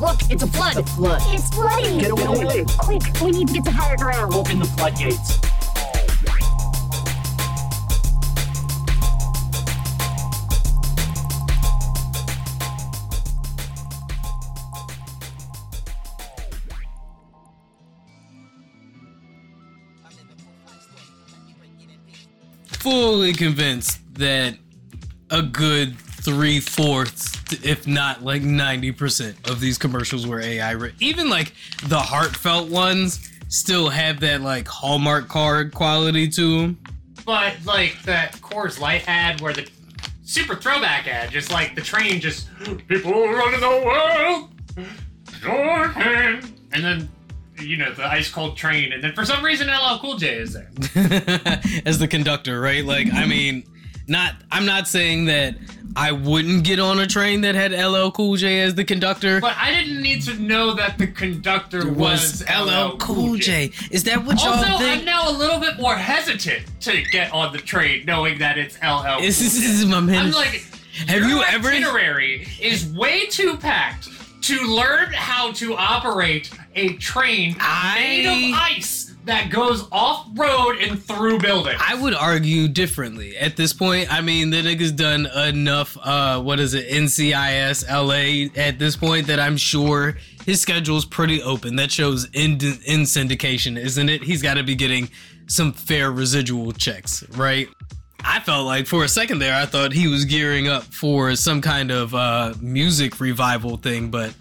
Look, it's a flood. The flood. It's flooding. Get away. Quick, we need to get to higher ground. Open the floodgates. fully convinced that a good three fourths, if not like 90% of these commercials were AI written. Even like the heartfelt ones still have that like Hallmark card quality to them. But like that Coors Light ad where the super throwback ad, just like the train just people running the world, your hand, and then you know the ice cold train, and then for some reason LL Cool J is there. as the conductor, right? Like, I mean, not. I'm not saying that I wouldn't get on a train that had LL Cool J as the conductor. But I didn't need to know that the conductor was, was LL Cool J. Is that what y'all Also, think? I'm now a little bit more hesitant to get on the train, knowing that it's LL. This Cool is- J. this is my man. I'm like, Have you ever- itinerary is way too packed to learn how to operate a train made of ice that goes off road and through buildings. I would argue differently at this point. I mean, the nigga's done enough. Uh, what is it? NCIS LA at this point that I'm sure his schedule's pretty open. That shows in in syndication, isn't it? He's got to be getting some fair residual checks, right? I felt like for a second there, I thought he was gearing up for some kind of uh, music revival thing, but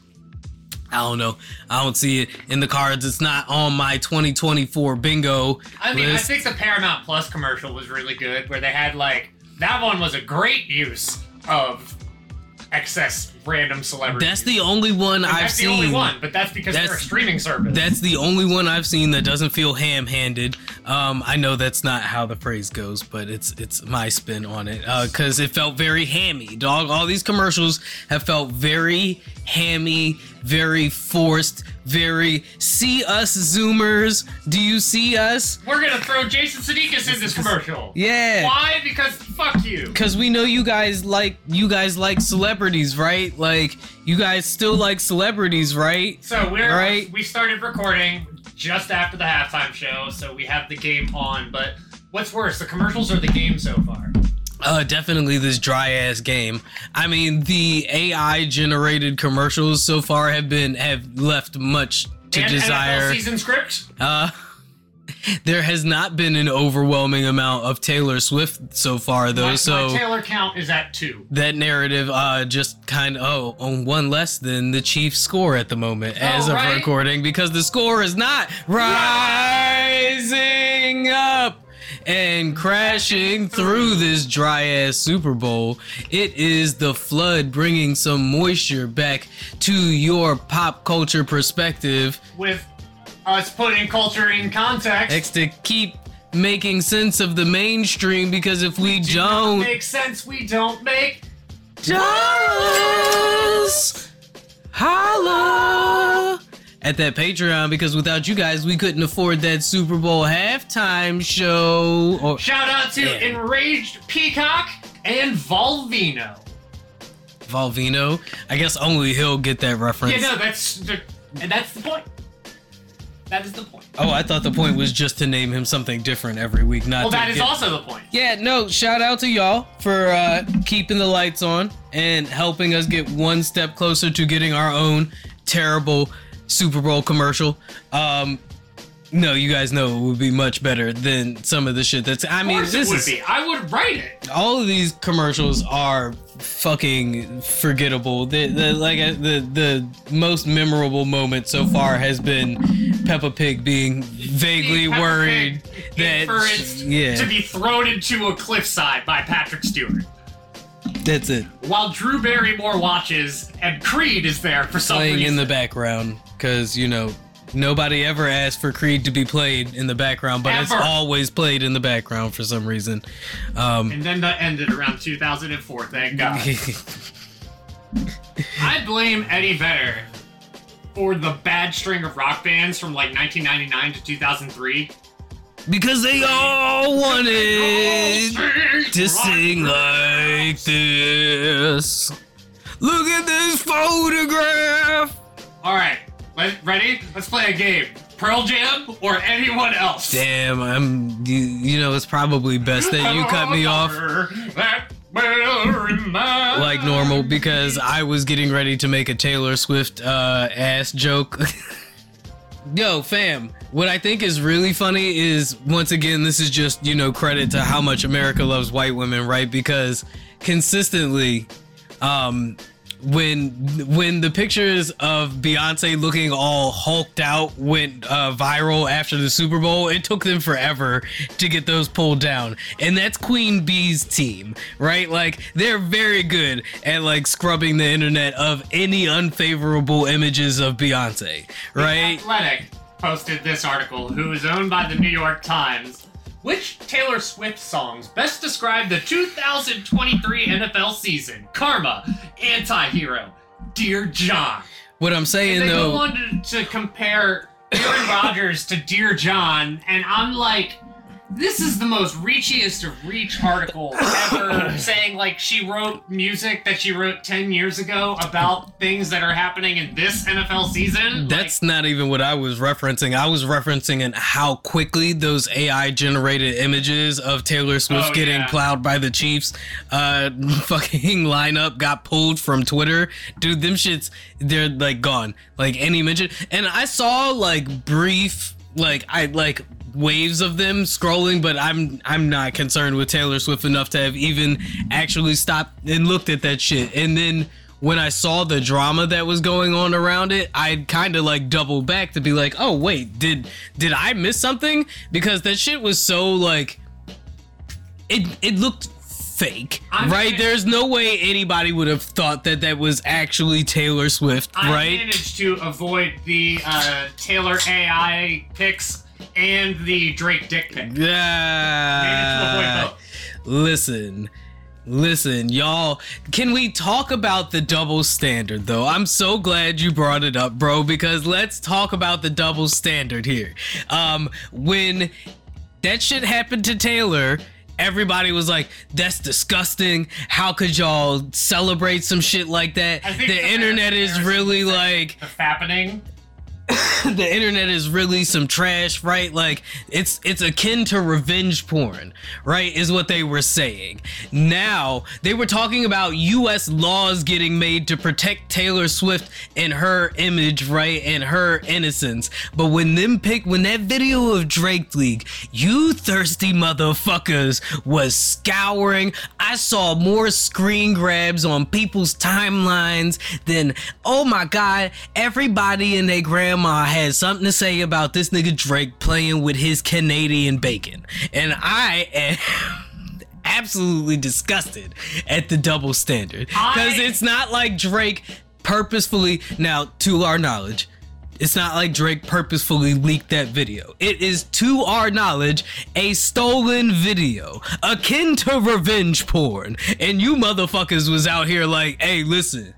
I don't know. I don't see it in the cards. It's not on my 2024 bingo I mean, list. I think the Paramount Plus commercial was really good, where they had like that one was a great use of excess random celebrities. That's the only one And I've that's the seen. only one, but that's because they're a streaming service. That's the only one I've seen that doesn't feel ham-handed. Um, I know that's not how the phrase goes, but it's it's my spin on it because it felt very hammy. Dog, all these commercials have felt very hammy, very forced, very see us Zoomers. Do you see us? We're gonna throw Jason Sudeikis in this commercial. Yeah. Why? Because fuck you. Cause we know you guys like you guys like celebrities, right? Like you guys still like celebrities, right? So we're Right. we started recording just after the halftime show, so we have the game on. But what's worse, the commercials or the game so far? Uh, definitely this dry ass game. I mean, the AI generated commercials so far have been have left much to and desire. NFL season script. Uh, there has not been an overwhelming amount of Taylor Swift so far, though. my, so my Taylor count is at two. that narrative uh just kind of oh on one less than the Chiefs score at the moment as of recording because the score is not rising up and crashing through this dry ass Super Bowl. It is the flood bringing some moisture back to your pop culture perspective. With us putting culture in context. It's to keep making sense of the mainstream because if we do not don't make sense. We don't make. dollars. holla at that Patreon because without you guys, we couldn't afford that Super Bowl halftime show. Or Shout out to Yeah. Enraged Peacock and Volvino. Volvino. I guess only he'll get that reference. Yeah, no, that's the, and that's the point. That is the point. Oh, I thought the point was just to name him something different every week, not Well, that is get- also the point. Yeah, no, shout out to y'all for uh, keeping the lights on and helping us get one step closer to getting our own terrible Super Bowl commercial. Um, no, you guys know it would be much better than some of the shit that's. I mean, this it would is be. I would write it. all of these commercials are fucking forgettable. The, the like the the most memorable moment so far has been Peppa Pig being vaguely Peppa worried Pig that yeah, to be thrown into a cliffside by Patrick Stewart, that's it. while Drew Barrymore watches and Creed is there for some reason. playing reason. in the background because you know nobody ever asked for Creed to be played in the background, but it's always played in the background for some reason. Um, and then that ended around 2004. Thank God. I blame Eddie Vedder for the bad string of rock bands from like 1999 to 2003. because they all wanted to sing like this. Look at this photograph. All right, let, ready? Let's play a game. Pearl Jam or anyone else? Damn, I'm. You, you know, it's probably best that you cut me off That like normal because I was getting ready to make a Taylor Swift uh, ass joke. Yo, fam, what I think is really funny is once again, this is just, you know, credit to how much America loves white women, right? Because consistently, um, when when the pictures of Beyonce looking all hulked out went uh, viral after the Super Bowl, it took them forever to get those pulled down. And that's Queen Bee's team, right? Like they're very good at like scrubbing the internet of any unfavorable images of Beyonce, right? Athletic posted this article, who is owned by the New York Times. Which Taylor Swift songs best describe the 2023 NFL season? Karma, Anti-Hero, Dear John. What I'm saying They though, go on to, to compare Aaron Rodgers to Dear John, and I'm like, this is the most reachiest of reach article ever, saying like she wrote music that she wrote 10 years ago about things that are happening in this NFL season. That's not even what I was referencing. I was referencing in how quickly those AI generated images of Taylor Swift Oh, getting yeah. plowed by the Chiefs uh fucking lineup got pulled from Twitter. Dude, them shits they're like gone. Like any mention and I saw like brief like I like waves of them scrolling but I'm I'm not concerned with Taylor Swift enough to have even actually stopped and looked at that shit. And then when I saw the drama that was going on around it, I kind of like doubled back to be like, "Oh wait, did did I miss something?" Because that shit was so like it it looked fake, I'm right? gonna- There's no way anybody would have thought that that was actually Taylor Swift, I right? managed to avoid the uh, Taylor AI pics and the Drake dick pic. Yeah. Listen. Listen, y'all, can we talk about the double standard though? I'm so glad you brought it up, bro, because let's talk about the double standard here. Um when that shit happened to Taylor, everybody was like, that's disgusting. How could y'all celebrate some shit like that? The internet is really like The fappening. the internet is really some trash, right? Like it's it's akin to revenge porn, right? Is what they were saying. Now they were talking about U.S. laws getting made to protect Taylor Swift and her image, right, and her innocence. But when them pick when that video of Drake leak, you thirsty motherfuckers was scouring. I saw more screen grabs on people's timelines than oh my god, everybody and their grandma had something to say about this nigga Drake playing with his Canadian bacon. And I am absolutely disgusted at the double standard. Because it's not like Drake purposefully, now to our knowledge, it's not like Drake purposefully leaked that video. It is, to our knowledge, a stolen video, akin to revenge porn. And you motherfuckers was out here like, hey, listen,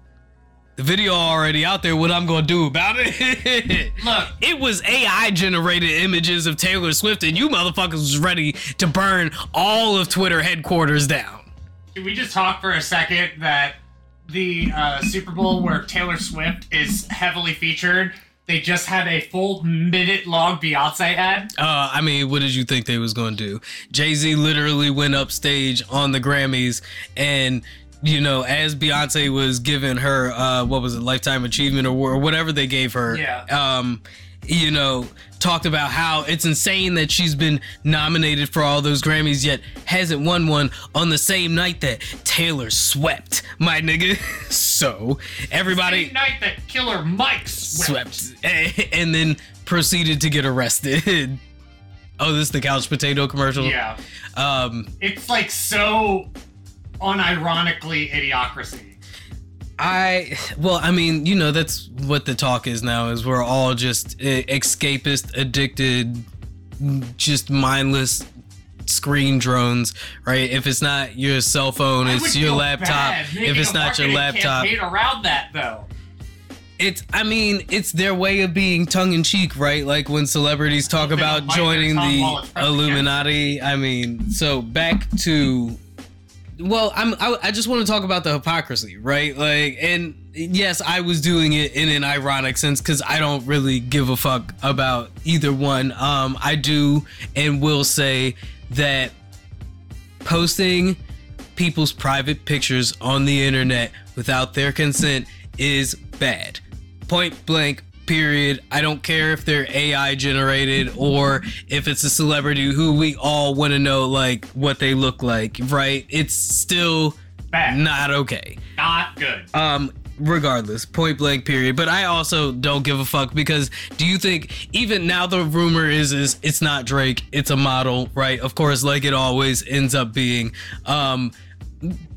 the video already out there. What I'm gonna do about it? Look. it was AI generated images of Taylor Swift, and you motherfuckers was ready to burn all of Twitter headquarters down. Can we just talk for a second that the uh, Super Bowl where Taylor Swift is heavily featured, they just had a full minute long Beyonce ad? Uh, I mean, what did you think they was gonna do? Jay Z literally went up stage on the Grammys, and you know, as Beyonce was giving her, uh, what was it, lifetime achievement or, or whatever they gave her, Yeah. um, you know, talked about how it's insane that she's been nominated for all those Grammys yet hasn't won one on the same night that Taylor swept, my nigga. so everybody Same night that Killer Mike swept. swept and then proceeded to get arrested. Oh, this is the couch potato commercial. Yeah. Um, It's like so unironically idiocracy. I well, I mean, you know, that's what the talk is now. Is we're all just uh, escapist, addicted, just mindless screen drones, right? If it's not your cell phone, I it's your laptop. If it's not your laptop, around that though. it's I mean, it's their way of being tongue in cheek, right? Like when celebrities talk about joining the while it's pressed Illuminati. I mean, so back to well, I'm I, I just want to talk about the hypocrisy, right? Like, and yes, I was doing it in an ironic sense because I don't really give a fuck about either one. Um, I do and will say that posting people's private pictures on the internet without their consent is bad. Point blank, period. I don't care if they're AI generated or if it's a celebrity who we all want to know like what they look like, right? It's still Bad. not okay. Not good. Um regardless, point blank period. But I also don't give a fuck because do you think even now the rumor is is it's not Drake, it's a model, right? Of course, like it always ends up being. Um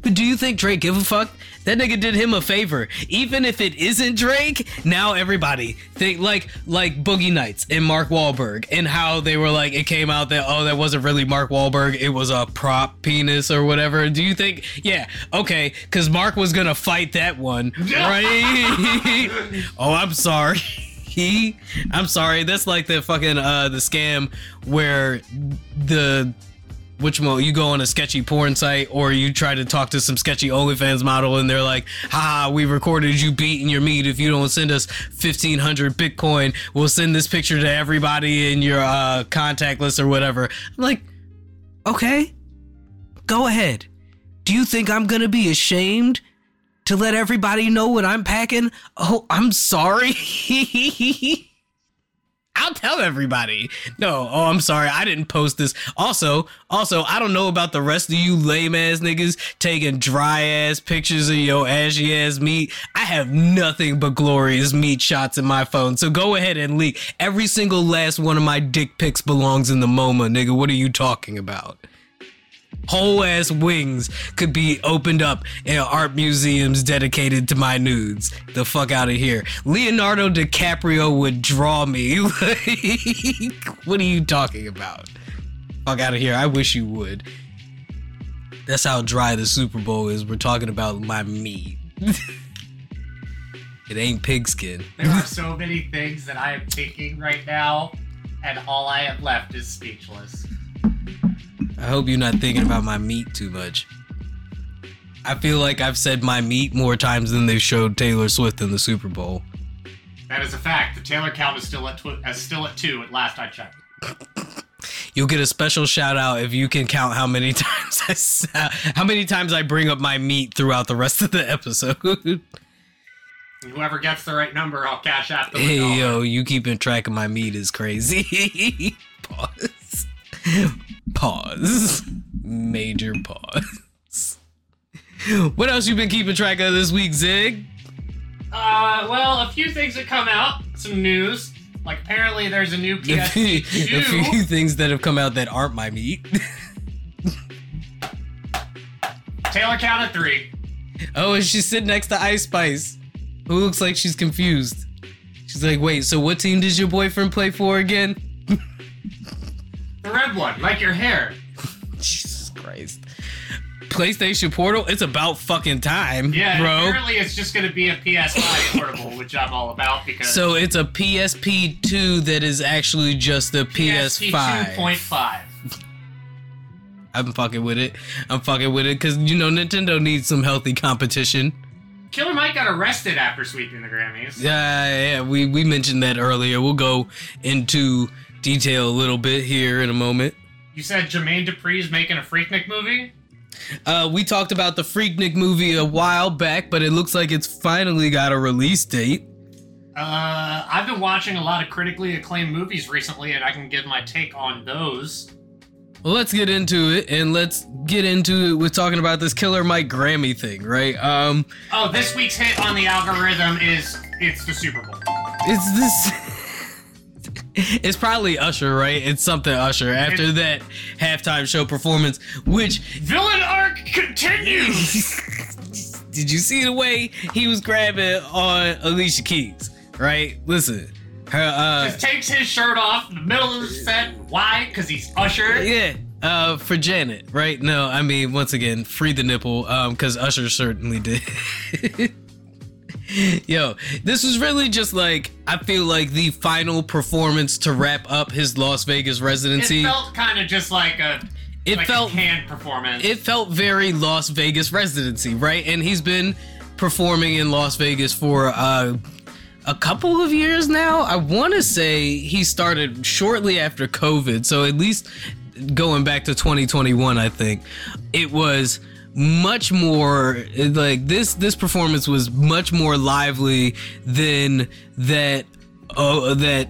but do you think Drake give a fuck? That nigga did him a favor. Even if it isn't Drake, now everybody think like like Boogie Nights and Mark Wahlberg and how they were like it came out that oh that wasn't really Mark Wahlberg, it was a prop penis or whatever. Do you think yeah, okay, cuz Mark was going to fight that one, right? oh, I'm sorry. He I'm sorry. That's like the fucking uh the scam where the which mo you go on a sketchy porn site or you try to talk to some sketchy OnlyFans model and they're like, "Ha, we recorded you beating your meat. If you don't send us fifteen hundred Bitcoin, we'll send this picture to everybody in your uh, contact list or whatever." I'm like, okay, go ahead. Do you think I'm gonna be ashamed to let everybody know what I'm packing? Oh, I'm sorry. I'll tell everybody. No, oh, I'm sorry. I didn't post this. Also, also, I don't know about the rest of you lame ass niggas taking dry ass pictures of your ashy ass meat. I have nothing but glorious meat shots in my phone. So go ahead and leak. Every single last one of my dick pics belongs in the MoMA, nigga. What are you talking about? Whole ass wings could be opened up in art museums dedicated to my nudes. The fuck out of here. Leonardo DiCaprio would draw me. What are you talking about? Fuck out of here. I wish you would. That's how dry the Super Bowl is. We're talking about my meat. it ain't pigskin. There are so many things that I am thinking right now, and all I have left is speechless. I hope you're not thinking about my meat too much. I feel like I've said my meat more times than they've showed Taylor Swift in the Super Bowl. That is a fact. The Taylor count is still at tw- still at two. At last I checked. You'll get a special shout out if you can count how many times I sa- how many times I bring up my meat throughout the rest of the episode. Whoever gets the right number, I'll cash out the hey yo, you keeping track of my meat is crazy. Pause. Pause. Major pause. What else you been keeping track of this week, Zig? Uh, well, a few things that come out. Some news. Like apparently there's a new A few, PSP2. a few things that have come out that aren't my meat. Taylor count at three. Oh, and she's sitting next to Ice Spice, who looks like she's confused. She's like, wait, so what team does your boyfriend play for again? The red one, like your hair. Jesus Christ. PlayStation Portal, it's about fucking time, Yeah, bro. apparently it's just gonna be a PS5 portable, which I'm all about because So it's a PSP 2 that is actually just a PSP PS5. 2.5. I'm fucking with it. I'm fucking with it because, you know, Nintendo needs some healthy competition. Killer Mike got arrested after sweeping the Grammys. Yeah, yeah, we, we mentioned that earlier. We'll go into detail a little bit here in a moment. You said Jermaine Dupri's making a Freaknik movie? Uh, we talked about the Freaknik movie a while back, but it looks like it's finally got a release date. Uh, I've been watching a lot of critically acclaimed movies recently, and I can give my take on those. Well, let's get into it, and let's get into it with talking about this Killer Mike Grammy thing, right? Um, Oh, this week's hit on the algorithm is it's the Super Bowl. it's this. it's probably Usher, right? It's something Usher after that halftime show performance, which Villain arc continues. did you see the way he was grabbing on Alicia Keys, right? Listen, her uh Just takes his shirt off in the middle of the set. Why? Because he's Usher. Yeah, uh, for Janet, right? No, I mean, once again, free the nipple, um, because Usher certainly did. Yo, this was really just like I feel like the final performance to wrap up his Las Vegas residency. It felt kind of just like a it like felt canned performance. it felt very Las Vegas residency, right? And he's been performing in Las Vegas for uh, a couple of years now. I want to say he started shortly after COVID, so at least going back to 2021, I think it was much more like this this performance was much more lively than that oh that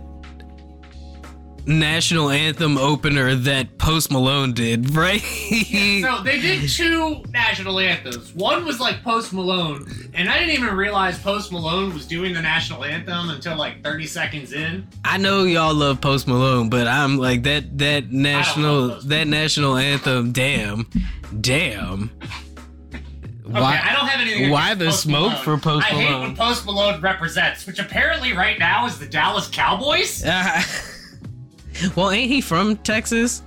national anthem opener that Post Malone did, right? So they did two national anthems. One was like Post Malone, and I didn't even realize Post Malone was doing the national anthem until like 30 seconds in. I know y'all love Post Malone, but I'm like that that national that national anthem. Damn, damn. Okay, I don't have anything. why the Post smoke Malone. for Post I hate what Post Malone represents, which apparently right now is the Dallas Cowboys. Uh, well, ain't he from Texas?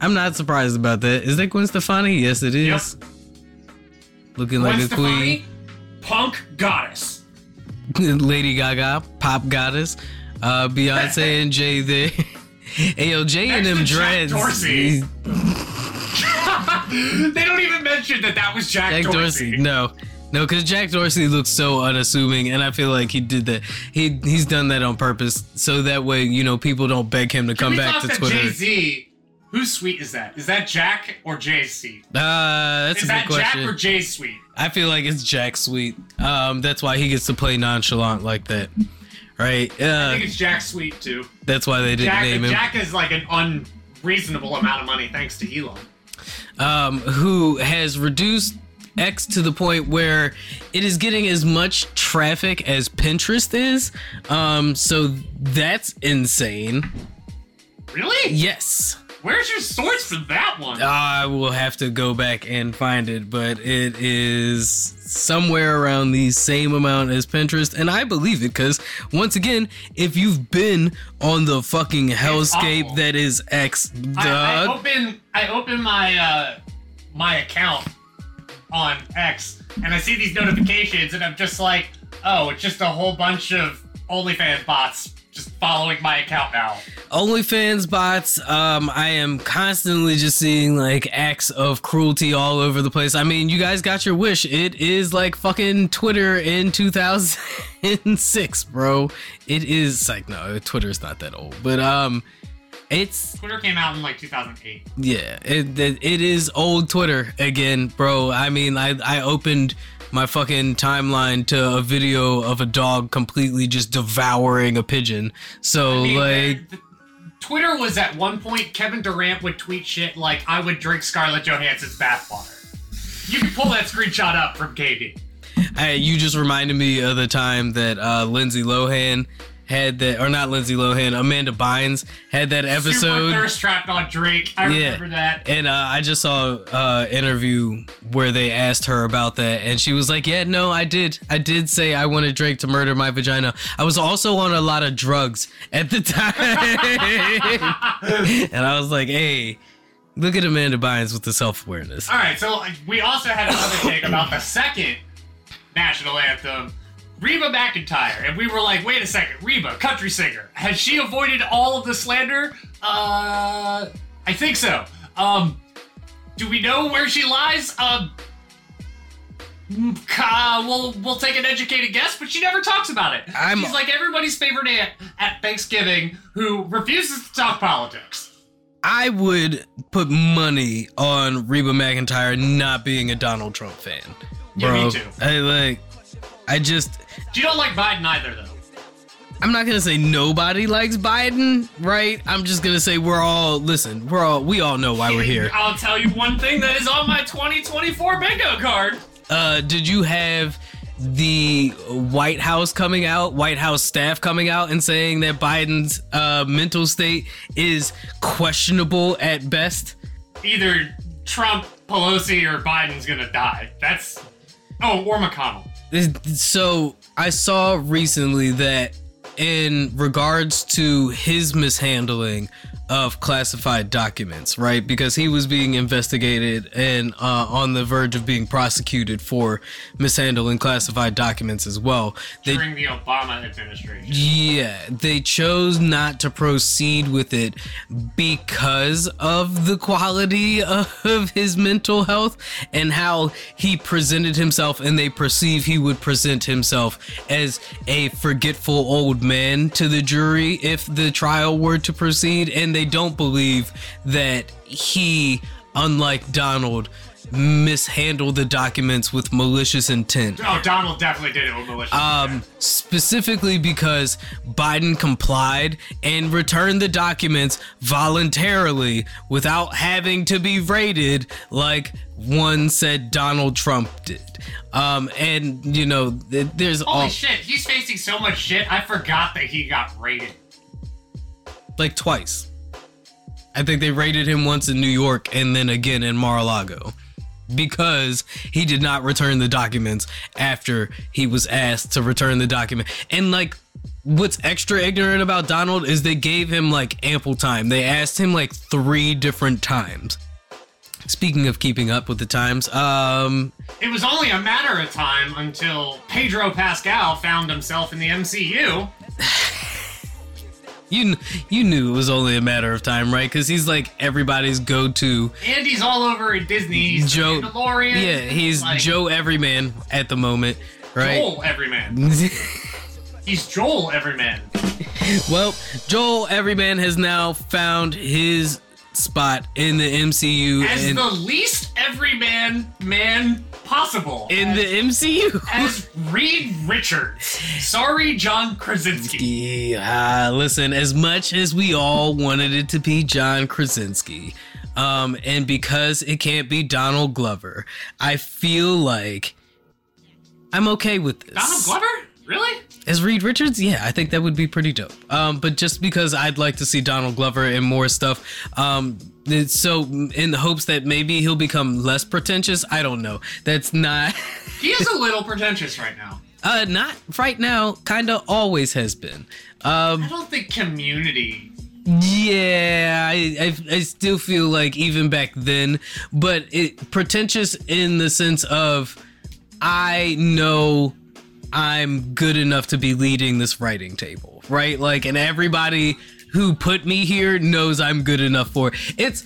I'm not surprised about that. Is that Gwen Stefani? Yes, it is. Looking Gwen like a Stefani, punk goddess. Lady Gaga, pop goddess. Uh, Beyonce and Jay there. hey yo, Jay and them dreads. Dorsey. they don't even mention that that was Jack, Jack Dorsey. Dorsey. No. No, because Jack Dorsey looks so unassuming, and I feel like he did that. He he's done that on purpose, so that way you know people don't beg him to Can come back to Twitter. Jay Z. Whose suite is that? Is that Jack or Jay's suite? Uh, that's Is a that good Jack question. or Jay's sweet? I feel like it's Jack Sweet. Um, that's why he gets to play nonchalant like that, right? I Uh, think it's Jack's Sweet too. that's why they didn't Jack, name him. Jack is like an unreasonable amount of money thanks to Elon. um, who has reduced X to the point where it is getting as much traffic as Pinterest is. Um, so that's insane. Really? Yes. Where's your source for that one? I will have to go back and find it, but it is somewhere around the same amount as Pinterest, and I believe it because once again, if you've been on the fucking hellscape that is X, I, I open I open my uh, my account on X and I see these notifications and I'm just like, oh, it's just a whole bunch of OnlyFans bots just following my account now. OnlyFans bots. Um, I am constantly just seeing like acts of cruelty all over the place. I mean, you guys got your wish. It is like fucking Twitter in 2006, bro. It is like no, Twitter's not that old, but um, it's Twitter came out in like 2008. Yeah, it, it it is old Twitter again, bro. I mean, I I opened my fucking timeline to a video of a dog completely just devouring a pigeon. So I mean, like, the- the- Twitter was at one point Kevin Durant would tweet shit like I would drink Scarlett Johansson's bathwater. You can pull that screenshot up from KD. I, you just reminded me of the time that uh, Lindsay Lohan had that, or not Lindsay Lohan, Amanda Bynes had that Super episode. thirst trapped on Drake. I Yeah. remember that. And uh, I just saw uh interview where they asked her about that, and she was like, "Yeah, no, I did. I did say I wanted Drake to murder my vagina. I was also on a lot of drugs at the time." and I was like, "Hey, look at Amanda Bynes with the self awareness." All right, so uh, we also had another take about the second national anthem, Reba McEntire, and we were like, wait a second, Reba, country singer, has she avoided all of the slander? Uh, I think so. Um, do we know where she lies? Um, mm, uh, we'll we'll take an educated guess, but she never talks about it. I'm- She's like everybody's favorite aunt at Thanksgiving who refuses to talk politics. I would put money on Reba McEntire not being a Donald Trump fan, Yeah, bro. me too. I like, I just. Do you don't like Biden either, though. I'm not gonna say nobody likes Biden, right? I'm just gonna say we're all listen. We're all we all know why we're here. I'll tell you one thing that is on my 2024 bingo card. Uh, did you have the White House coming out, White House staff coming out and saying that Biden's uh, mental state is questionable at best? Either Trump, Pelosi, or Biden's gonna die. That's oh, or McConnell. So I saw recently that in regards to his mishandling of classified documents, right? Because he was being investigated and uh, on the verge of being prosecuted for mishandling classified documents as well. They During the Obama administration. yeah, they chose not to proceed with it because of the quality of his mental health and how he presented himself, and they perceive he would present himself as a forgetful old man to the jury if the trial were to proceed, and they don't believe that he, unlike Donald, mishandled the documents with malicious intent. Oh, Donald definitely did it with malicious. Um, specifically because Biden complied and returned the documents voluntarily without having to be rated like one said Donald Trump did. Um, and you know, th- there's Holy all shit, he's facing so much shit. I forgot that he got raided. like twice. I think they raided him once in New York and then again in Mar-a-Lago because he did not return the documents after he was asked to return the document. And like what's extra ignorant about Donald is they gave him like ample time. They asked him like 3 different times. Speaking of keeping up with the times, um It was only a matter of time until Pedro Pascal found himself in the MCU. You you knew it was only a matter of time, right? Cuz he's like everybody's go-to And he's all over at Disney. He's Joe- the Mandalorian. Yeah, he's like, Joe Everyman at the moment, right? Joel Everyman. He's Joel Everyman. well, Joel Everyman has now found his spot in the MCU As and the least everyman man possible. in as, the MCU. as Reed Richards. Sorry, John Krasinski. Yeah, listen, as much as we all wanted it to be John Krasinski, um, and because it can't be Donald Glover, I feel like I'm okay with this. Donald Glover? Really? As Reed Richards, yeah, I think that would be pretty dope. Um, but just because I'd like to see Donald Glover in more stuff, um, so in the hopes that maybe he'll become less pretentious. I don't know. That's not, He is a little pretentious right now. uh, not right now. Kind of always has been. Um, I don't think community. yeah, I, I, I still feel like even back then, but it pretentious in the sense of I know I'm good enough to be leading this writing table, right? Like, and everybody who put me here knows I'm good enough for it. It's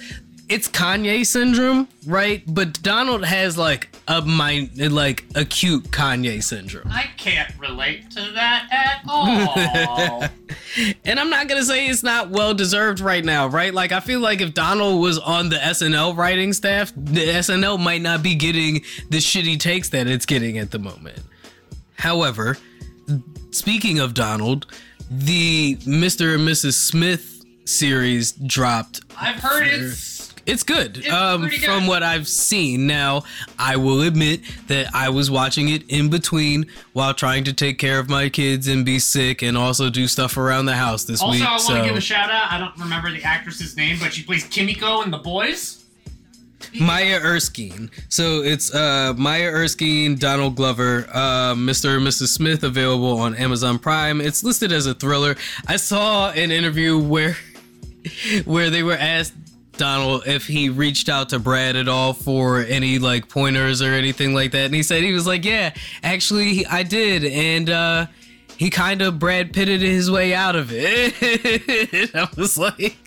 it's Kanye syndrome, right? But Donald has like a mind, like acute Kanye syndrome. I can't relate to that at all. And I'm not gonna say it's not well deserved right now, right? Like I feel like if Donald was on the SNL writing staff, the SNL might not be getting the shitty takes that it's getting at the moment. However, speaking of Donald, the Mr. and Mrs. Smith series dropped. I've heard it's. It's good. It's um, good. from what I've seen. Now, I will admit that I was watching it in between while trying to take care of my kids and be sick and also do stuff around the house this Also, week. Also, I want so to give a shout out. I don't remember the actress's name, but she plays Kimiko in The Boys. Maya Erskine. So it's uh, Maya Erskine, Donald Glover, uh, Mr. and Mrs. Smith, available on Amazon Prime. It's listed as a thriller. I saw an interview where where they were asked Donald if he reached out to Brad at all for any like pointers or anything like that, and he said he was like, "Yeah, actually, I did," and uh, he kind of Brad Pitted his way out of it. I was like.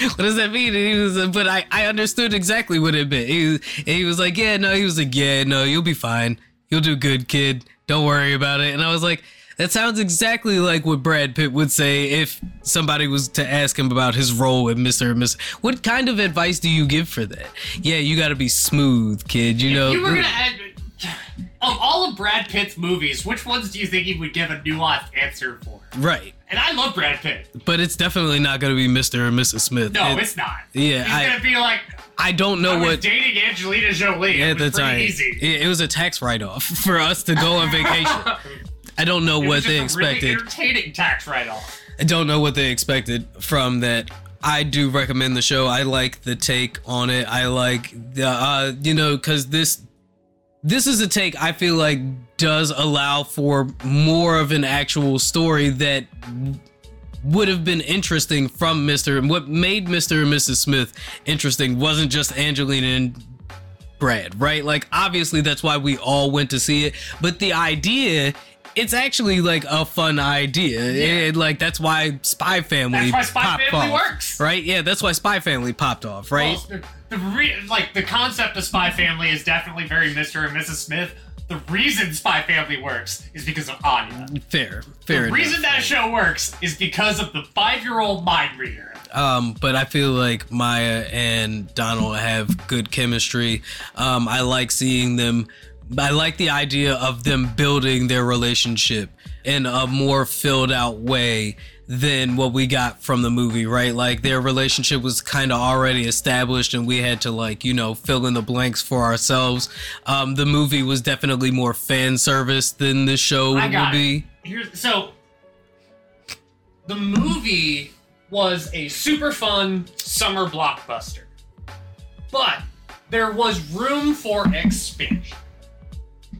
What does that mean? And he was, but I, I understood exactly what it meant. He was, and he was like, yeah, no, he was like, yeah, no, you'll be fine. You'll do good, kid. Don't worry about it. And I was like, that sounds exactly like what Brad Pitt would say if somebody was to ask him about his role in Mr. and Mrs. What kind of advice do you give for that? Yeah, you got to be smooth, kid. You know, you were gonna add. Of all of Brad Pitt's movies, which ones do you think he would give a nuanced answer for? right. And I love Brad Pitt. But it's definitely not going to be Mr. and Mrs. Smith. No, It- it's not. yeah, He's I- gonna be like, I don't know I what. dating Angelina Jolie. at it the was pretty time. easy. It, it was a tax write-off for us to go on vacation. I don't know It what they just a really expected. entertaining tax write-off. I don't know what they expected from that. I do recommend the show. I like the take on it. I like the uh you know cuz this this is a take I feel like does allow for more of an actual story that would have been interesting from Mr. and what made Mr. and Mrs. Smith interesting wasn't just Angelina and Brad, right? Like obviously that's why we all went to see it, but the idea it's actually like a fun idea. It- like that's why Spy Family That's why Spy popped Family off, works. right? Yeah, that's why Spy Family popped off, right? Well, the, the re- like the concept of Spy Family is definitely very Mr. and Mrs. Smith. The reason Spy Family works is because of Anya. fair, fair. The enough. reason that show works is because of the five-year-old mind reader. Um, but I feel like Maya and Donald have good chemistry. Um, I like seeing them. I like the idea of them building their relationship in a more filled out way than what we got from the movie, right? Like their relationship was kind of already established and we had to like, you know, fill in the blanks for ourselves. Um, the movie was definitely more fan service than the show I would be. Here's so the movie was a super fun summer blockbuster, but there was room for expansion.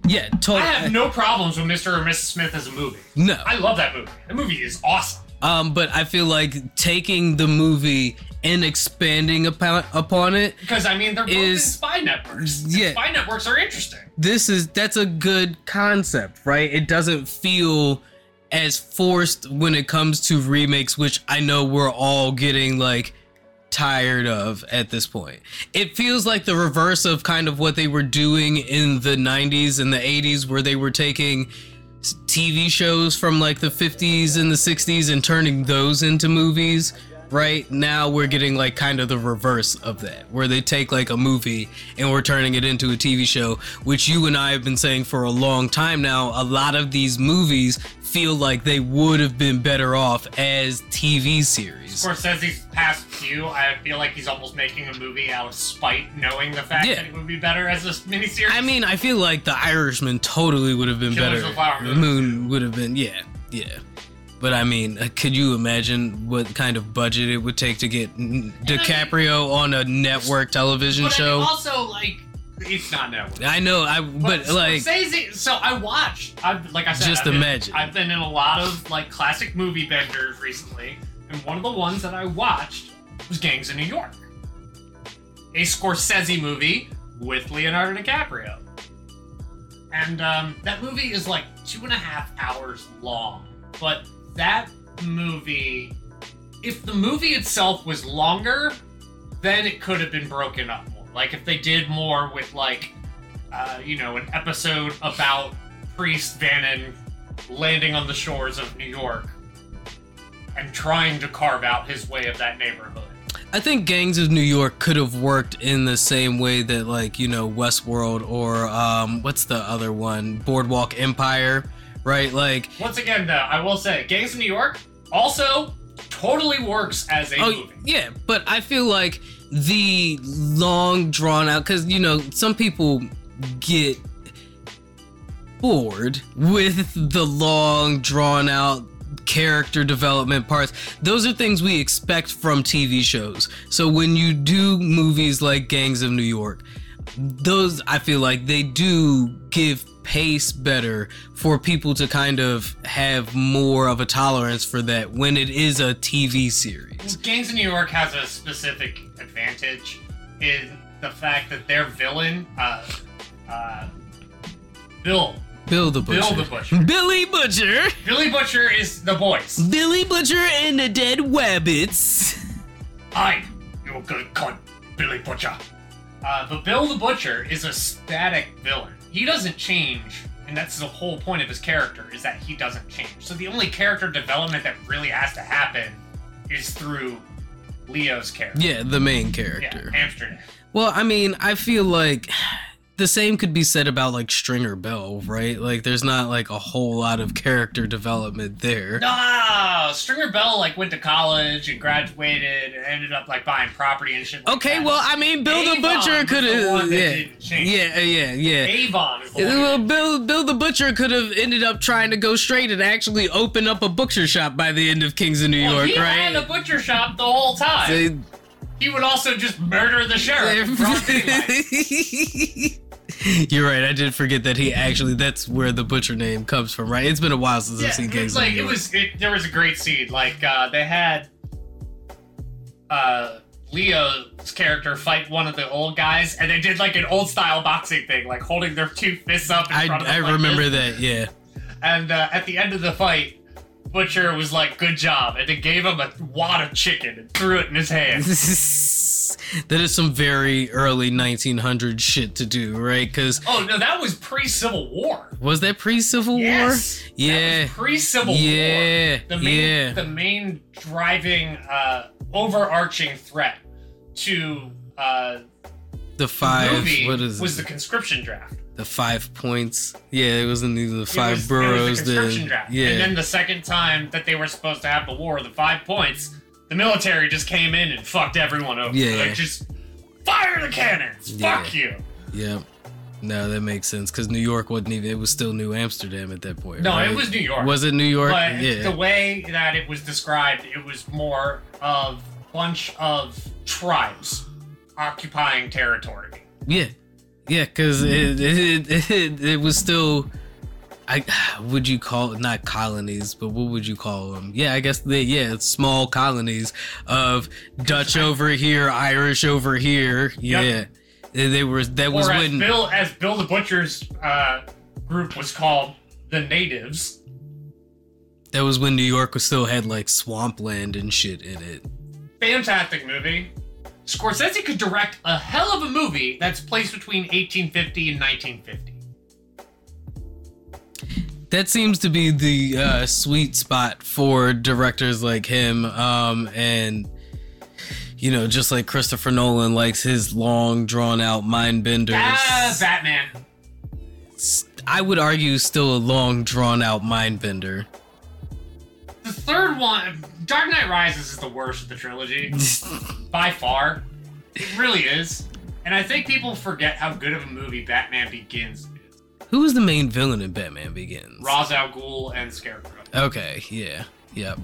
Yeah, totally. I have no problems with Mr. or Mrs. Smith as a movie. no. I love that movie. The movie is awesome. Um, but I feel like taking the movie and expanding upon upon it. Because I mean, they're both in spy networks. and yeah. spy networks are interesting. This is that's a good concept, right? It doesn't feel as forced when it comes to remakes, which I know we're all getting like tired of at this point. It feels like the reverse of kind of what they were doing in the 90s and the 80s where they were taking TV shows from like the 50s and the 60s and turning those into movies. Right now, we're getting like kind of the reverse of that, where they take like a movie and we're turning it into a TV show, which you and I have been saying for a long time now. A lot of these movies feel like they would have been better off as TV series. Scorsese's past few, I feel like he's almost making a movie out of spite, knowing the fact Yeah. that it would be better as a miniseries. I mean, I feel like The Irishman totally would have been Killers better. the Flower The Moon. Moon would have been, yeah, yeah. But I mean, uh, could you imagine what kind of budget it would take to get DiCaprio on a network television but I mean, show? also like it's not network. I know, I but like Scorsese, so I watched. I've like I said, Just I've been- imagine. I've been in a lot of like classic movie benders recently, and one of the ones that I watched was Gangs of New York, a Scorsese movie with Leonardo DiCaprio, and um, that movie is like two and a half hours long. But that movie, if the movie itself was longer, then it could have been broken up more. Like if they did more with like, uh, you know, an episode about Priest Vallon landing on the shores of New York and trying to carve out his way of that neighborhood. I think Gangs of New York could have worked in the same way that like, you know, Westworld or um what's the other one? Boardwalk Empire, right? Like Once again, though, I will say, Gangs of New York also totally works as a Oh movie. yeah, but I feel like the long drawn out because you know some people get bored with the long drawn out character development parts. Those are things we expect from TV shows. So when you do movies like Gangs of New York, those I feel like they do give pace better for people to kind of have more of a tolerance for that when it is a TV series. Gangs of New York has a specific advantage in the fact that their villain, uh, uh, Bill, Bill the Butcher. Bill the Butcher. Billy Butcher. Billy Butcher is the voice. Billy Butcher and the Dead Wabbits. I, you're good cunt, Billy Butcher. Uh, but Bill the Butcher is a static villain. He doesn't change, and that's the whole point of his character, is that he doesn't change. So the only character development that really has to happen is through Leo's character. Yeah, the main character Yeah. Amsterdam. Well, I mean, I feel like the same could be said about like Stringer Bell, right? Like there's not like a whole lot of character development there. No, Stringer Bell like went to college and graduated and ended up like buying property and shit. like Okay, that. well, I mean, Bill the Butcher could have yeah. Yeah, uh, yeah, yeah. Avon is the. Well, Bill, Bill the Butcher could have ended up trying to go straight and actually open up a butcher shop by the end of Kings of New Well, York, he had a butcher shop the whole time. They- he would also just murder the sheriff. in broad daylight. You're right. I did forget that he actually. That's where the butcher name comes from, right? It's been a while since I've seen Gangs. like it was. It, there was a great scene. Like uh, they had uh, Leo's character fight one of the old guys, and they did like an old style boxing thing, like holding their two fists up. I, I like remember this. that. Yeah. And uh, at the end of the fight, Butcher was like, "Good job," and they gave him a wad of chicken and threw it in his hand. that is some very early 1900 shit to do, right? Because Oh no, that was pre Civil War. was that pre-Civil Yes. War? Yeah. Pre Civil Yeah, War. The main, yeah. The main driving, uh, overarching threat to uh, The five. movie what is was it? the conscription draft. the five points? Yeah, it wasn't either the It five was- boroughs. Was the conscription draft. yeah. And then the second time that they were supposed to have the war, the five points, the military just came in and fucked everyone over. Yeah. Like just fire the cannons. Yeah. Fuck you. yeah. No, that makes sense because New York wasn't even. It was still New Amsterdam at that point. No, right? it was New York. Was it New York? But yeah. the way that it was described, it was more of a bunch of tribes occupying territory. Yeah, yeah, because it, it, it it was still. I would you call it not colonies, but what would you call them? Yeah, I guess they yeah, it's small colonies of Dutch over here, Irish over here. Yeah, they, they were. That was as when Bill, as Bill the Butcher's uh, group was called, the Natives. that was when New York was still had like swampland and shit in it. Fantastic movie. Scorsese could direct a hell of a movie that's placed between 1850 and 1950. That seems to be the uh, sweet spot for directors like him, um, and you know, just like Christopher Nolan likes his long, drawn out mind benders. Ah, Batman. I would argue still a long, drawn out mind bender. The third one, Dark Knight Rises, is the worst of the trilogy. by far. It really is. And I think people forget how good of a movie Batman Begins is. Who was the main villain in Batman Begins? Ra's al Ghul and Scarecrow. Okay, yeah, yep.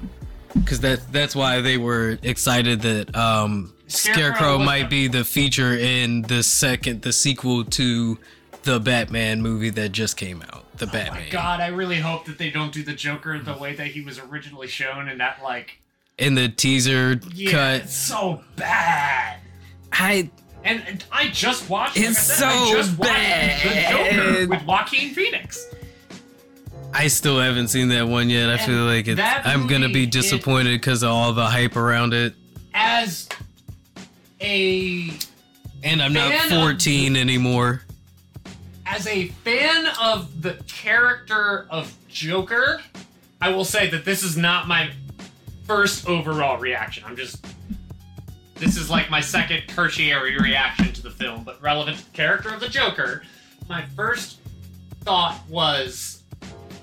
Because that that's why they were excited that um, Scarecrow Scarecrow might the- be the feature in the second, the sequel to the Batman movie that just came out. The Oh Batman. my god, I really hope that they don't do the Joker the way that he was originally shown in that, like, In the teaser yeah, cut, it's so bad. I And, and I just watched, like I It's said, I so just watched bad. The Joker with Joaquin Phoenix. I still haven't seen that one yet. I And feel like it's, I'm gonna be disappointed because of all the hype around it. As a And I'm not Fan of- 14 anymore. As a fan of the character of Joker, I will say that this is not my first overall reaction. I'm just this is like my second tertiary reaction to the film, but relevant to the character of the Joker. My first thought was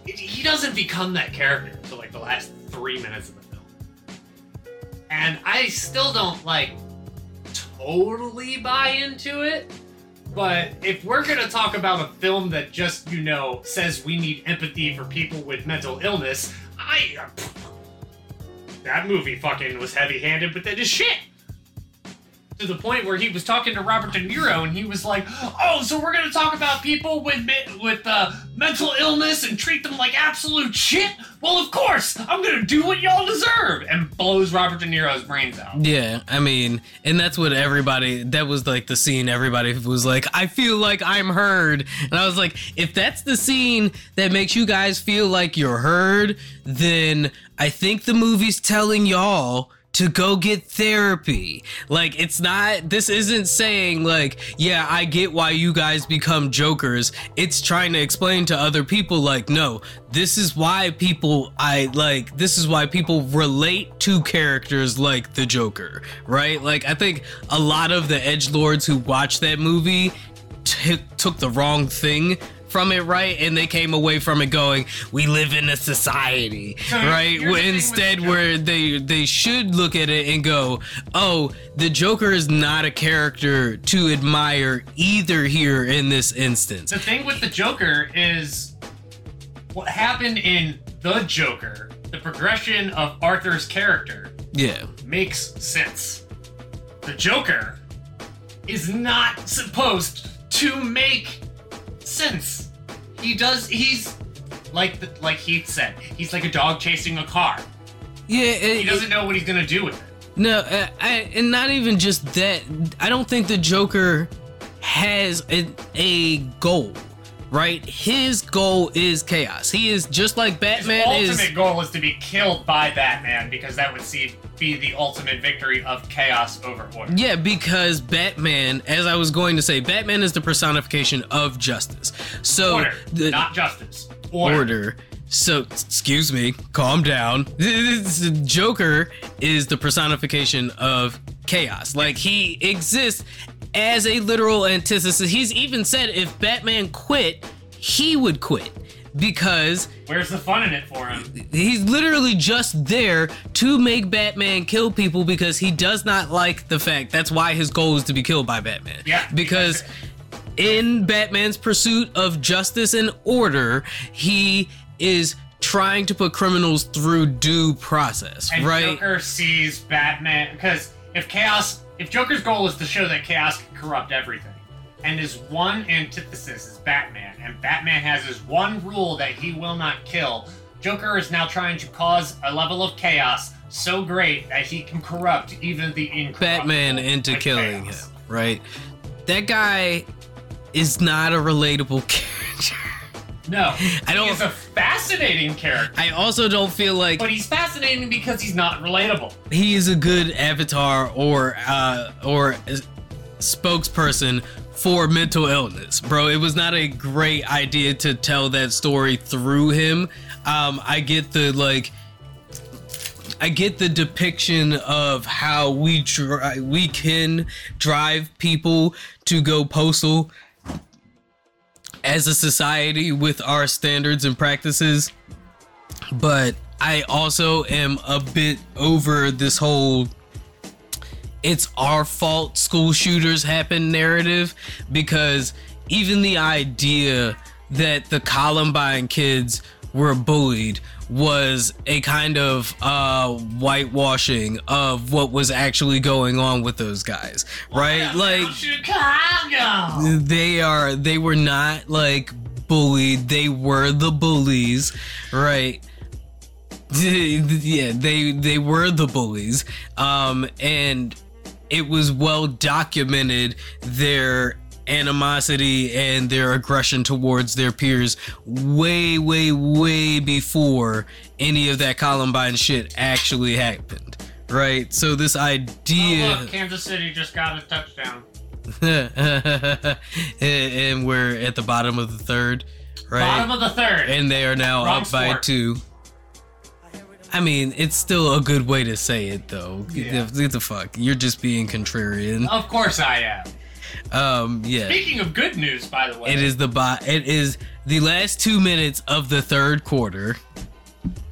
he doesn't become that character until like the last three minutes of the film, and I still don't like totally buy into it. But if we're gonna talk about a film that just, you know, says we need empathy for people with mental illness, I. Uh, that movie fucking was heavy handed but it as shit. To the point where he was talking to Robert De Niro and he was like, "Oh, so we're gonna talk about people with with uh, mental illness and treat them like absolute shit? Well, of course, I'm gonna do what y'all deserve," and blows Robert De Niro's brains out. Yeah, I mean, and that's what everybody, that was like the scene everybody was like, I feel like I'm heard. And I was like, if that's the scene that makes you guys feel like you're heard, then I think the movie's telling y'all to go get therapy. Like, it's not, this isn't saying, like, yeah, I get why you guys become jokers. It's trying to explain to other people, like, no, this is why people, I like, this is why people relate to characters like the Joker, right? Like, I think a lot of the edge lords who watch that movie t- took the wrong thing from it, right? And they came away from it going, "We live in a society," So right? here's the thing with Instead, the where they they should look at it and go, "Oh, the Joker is not a character to admire either here in this instance." The thing with the Joker is what happened in The Joker, the progression of Arthur's character Yeah, makes sense. The Joker is not supposed to make sense. He does. He's like the, like Heath said. He's like a dog chasing a car. Yeah, it, He doesn't know what he's gonna do with it. No, uh, I, and not even just that. I don't think the Joker has a, a goal, right? His goal is chaos. He is just like Batman His ultimate is. goal is to be killed by Batman because that would see be the ultimate victory of chaos over order. Yeah, because Batman, as I was going to say, Batman is the personification of justice. So Order, the not justice. Order. order. So, excuse me, calm down. The Joker is the personification of chaos. Like, he exists as a literal antithesis. He's even said if Batman quit, he would quit because Where's the fun in it for him? he's literally just there to make Batman kill people because he does not like the fact that's why his goal is to be killed by Batman. Yeah, Because in Batman's pursuit of justice and order, he is trying to put criminals through due process, And right? Joker sees Batman because if chaos, if Joker's goal is to show that chaos can corrupt everything, and his one antithesis is Batman, and Batman has his one rule that he will not kill. Joker is now trying to cause a level of chaos so great that he can corrupt even the incorruptible. Batman into killing chaos. him, right? That guy is not a relatable character. No, I don't- He's a fascinating character, I also don't feel like but he's fascinating because he's not relatable. he is a good avatar or uh or spokesperson for mental illness. Bro it was not a great idea to tell that story through him. Um i get the like I get the depiction of how we try, we can drive people to go postal as a society with our standards and practices but I also am a bit over this whole it's our fault school shooters happen narrative because even the idea that the Columbine kids were bullied was a kind of uh whitewashing of what was actually going on with those guys right? Like Chicago. they are they were not like bullied. They were the bullies right? Yeah they they were the bullies. Um and it was well documented their animosity and their aggression towards their peers way way way before any of that columbine shit actually happened right so this Oh, idea look, Kansas City just got a touchdown. and we're at the bottom of the third, right? Bottom of the third. and they are now Wrong up by sport. two. I mean, it's still a good way to say it, though. Yeah. Get the- Get the fuck. You're just being contrarian. of course I am. Um, yeah. Speaking of good news, by the way, It is the bot. It is the last two minutes of the third quarter.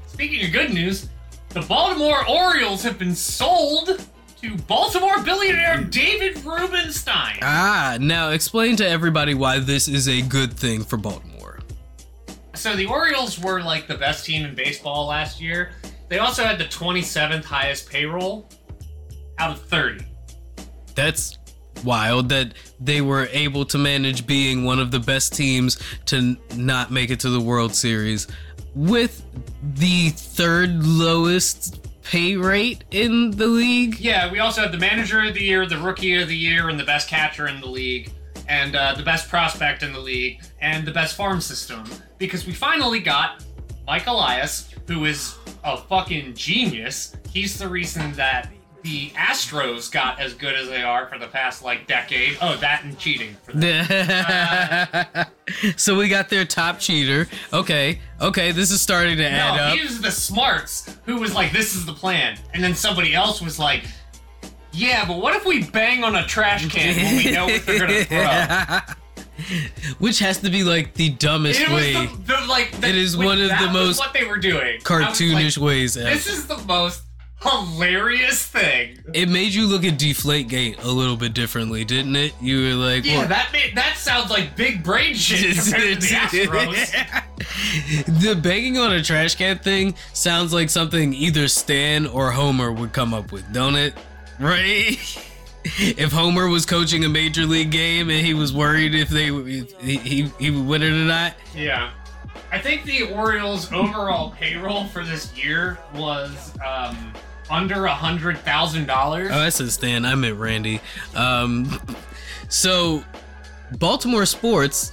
Speaking of good news, the Baltimore Orioles have been sold to Baltimore billionaire David Rubenstein. Ah, now explain to everybody why this is a good thing for Baltimore. So the Orioles were like the best team in baseball last year. They also had the 27th highest payroll out of 30. That's wild that they were able to manage being one of the best teams to not make it to the World Series with the third lowest pay rate in the league. Yeah, we also had the manager of the year, the rookie of the year, and the best catcher in the league, and uh, the best prospect in the league, and the best farm system. Because we finally got Mike Elias, who is a fucking genius. He's the reason that the Astros got as good as they are for the past like decade. Oh, that and cheating. For them. so we got their top cheater. Okay, okay, this is starting to add No, up. he was the smarts who was like, "This is the plan," and then somebody else was like, "Yeah, but what if we bang on a trash can when we know what they're gonna throw?" Which has to be like the dumbest It way, the, the, like the, It is one of the most what they were doing. Cartoonish like, ways ever. This is the most hilarious thing. It made you look at Deflategate a little bit differently, didn't it? You were like, Yeah, well, that made, that sounds like big brain shit compared to the Astros. the banging on a trash can thing sounds like something either Stan or Homer would come up with, don't it? Right? if Homer was coaching a major league game and he was worried if they if he, he he would win it or not. Yeah. I think the Orioles' overall payroll for this year was um, under a hundred thousand dollars. Oh, that's a Stan. I meant Randy. Um, so Baltimore sports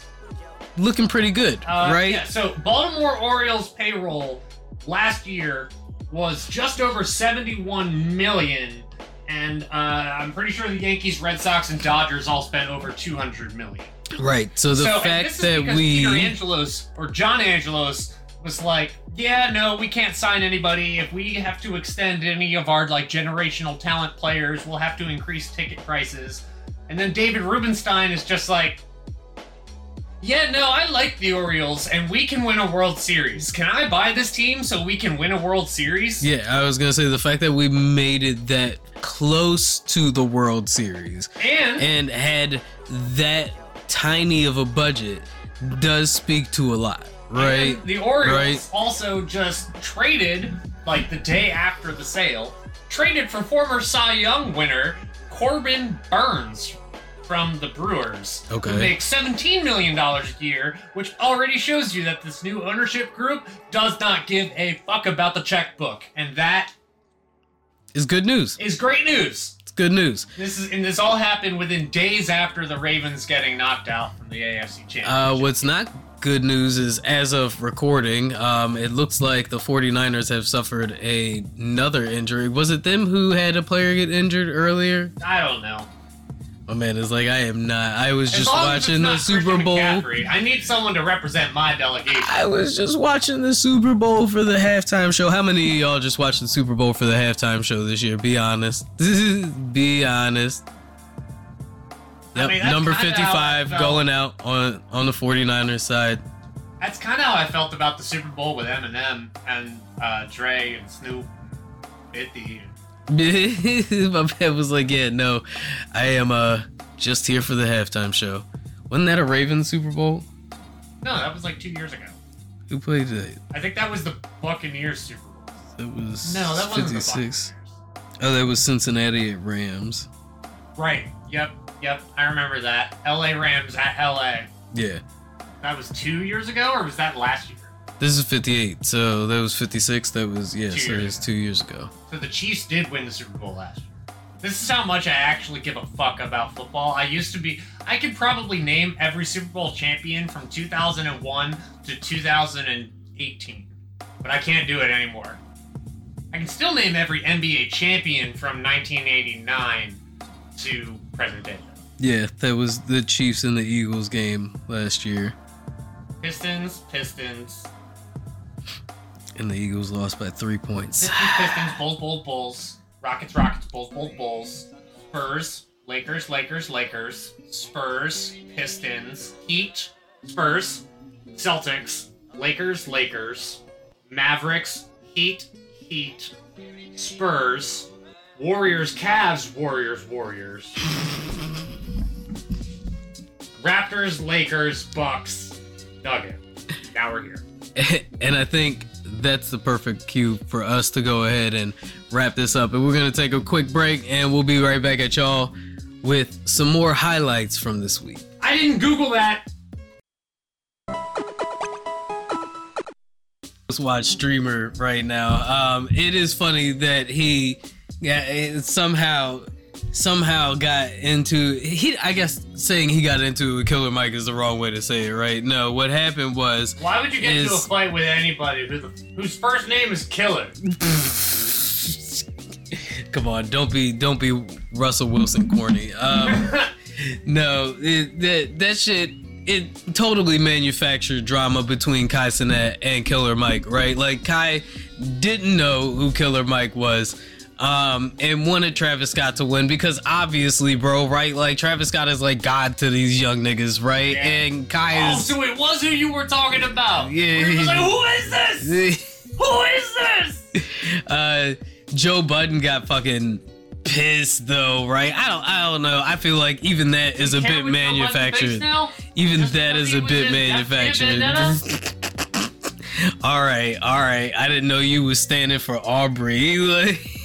looking pretty good, Uh, right? Yeah, so Baltimore Orioles payroll last year was just over 71 million, and uh, I'm pretty sure the Yankees, Red Sox, and Dodgers all spent over 200 million. Right. So the so fact that we Peter Angelos or John Angelos was like, yeah, no, we can't sign anybody. If we have to extend any of our like generational talent players, we'll have to increase ticket prices. And then David Rubenstein is just like, yeah, no, I like the Orioles, and we can win a World Series. Can I buy this team so we can win a World Series? Yeah, I was gonna say the fact that we made it that close to the World Series And, and had that tiny of a budget does speak to a lot, right? and the Orioles right. also just traded, like the day after the sale, traded for former Cy Young winner Corbin Burnes from the Brewers. Okay. Who makes $17 million a year, which already shows you that this new ownership group does not give a fuck about the checkbook. And that is good news. is great news. It's good news. This is and this all happened within days after the Ravens getting knocked out from the AFC Championship. Uh, what's not good news is as of recording, um, it looks like the 49ers have suffered a- another injury. Was it them who had a player get injured earlier? I don't know. My man is like, I am not. I was As just long as it's watching the Super Bowl. I need someone to represent my delegation. I was just watching the Super Bowl for the halftime show. How many of y'all just watched the Super Bowl for the halftime show this year? Be honest. Be honest. I mean, number kinda how I 55 going out on on the 49ers side. That's kind of how I felt about the Super Bowl with Eminem and uh, Dre and Snoop, 50. My man was like, "Yeah, no, I am uh just here for the halftime show." Wasn't that a Ravens Super Bowl? No, that was like two years ago. Who played that? I think that was the Buccaneers Super Bowl. That was No, that wasn't 56. the Buccaneers. Oh, that was Cincinnati at Rams. Right. Yep. Yep. I remember that. LA Rams at LA. Yeah, That was two years ago, or was that last year? this is 58. So that was 56. That was yeah. Two so it's ago. two years ago. So the Chiefs did win the Super Bowl last year. This is how much I actually give a fuck about football. I used to be, I could probably name every Super Bowl champion from 2001 to 2018, but I can't do it anymore. I can still name every NBA champion from 1989 to present day. Yeah, that was the Chiefs and the Eagles game last year, Pistons, Pistons, and the Eagles lost by three points. Pistons, Pistons, Bulls, Bulls, Bulls, Rockets, Rockets, Bulls, Bulls, Bulls, Spurs, Lakers, Lakers, Lakers, Spurs, Pistons, Heat, Spurs, Celtics, Lakers, Lakers, Mavericks, Heat, Heat, Spurs, Warriors, Cavs, Warriors, Warriors, Raptors, Lakers, Bucks, Nugget. Now we're here. and I think that's the perfect cue for us to go ahead and wrap this up. And we're going to take a quick break and we'll be right back at y'all with some more highlights from this week. I didn't Google that. Let's watch streamer right now. Um, it is funny that he yeah, somehow somehow got into he I guess saying he got into Killer Mike is the wrong way to say it, right? No, what happened was Why would you get into a fight with anybody who the, whose first name is Killer? Come on, don't be don't be Russell Wilson corny. Um, no, it, that that shit it totally manufactured drama between Kai Cenat and Killer Mike, right? Like Kai didn't know who Killer Mike was. Um, and wanted Travis Scott to win because obviously, bro, right? Like Travis Scott is like God to these young niggas, right? Yeah. And Kai oh, is so it was who you were talking about. Yeah. He was like, who is this? Who is this? uh Joe Budden got fucking pissed though, right? I don't I don't know. I feel like even that is a bit what Joe Budden thinks manufactured. Even Just that is a bit in Death Cab manufactured. All right, all right. I didn't know you was standing for Aubrey.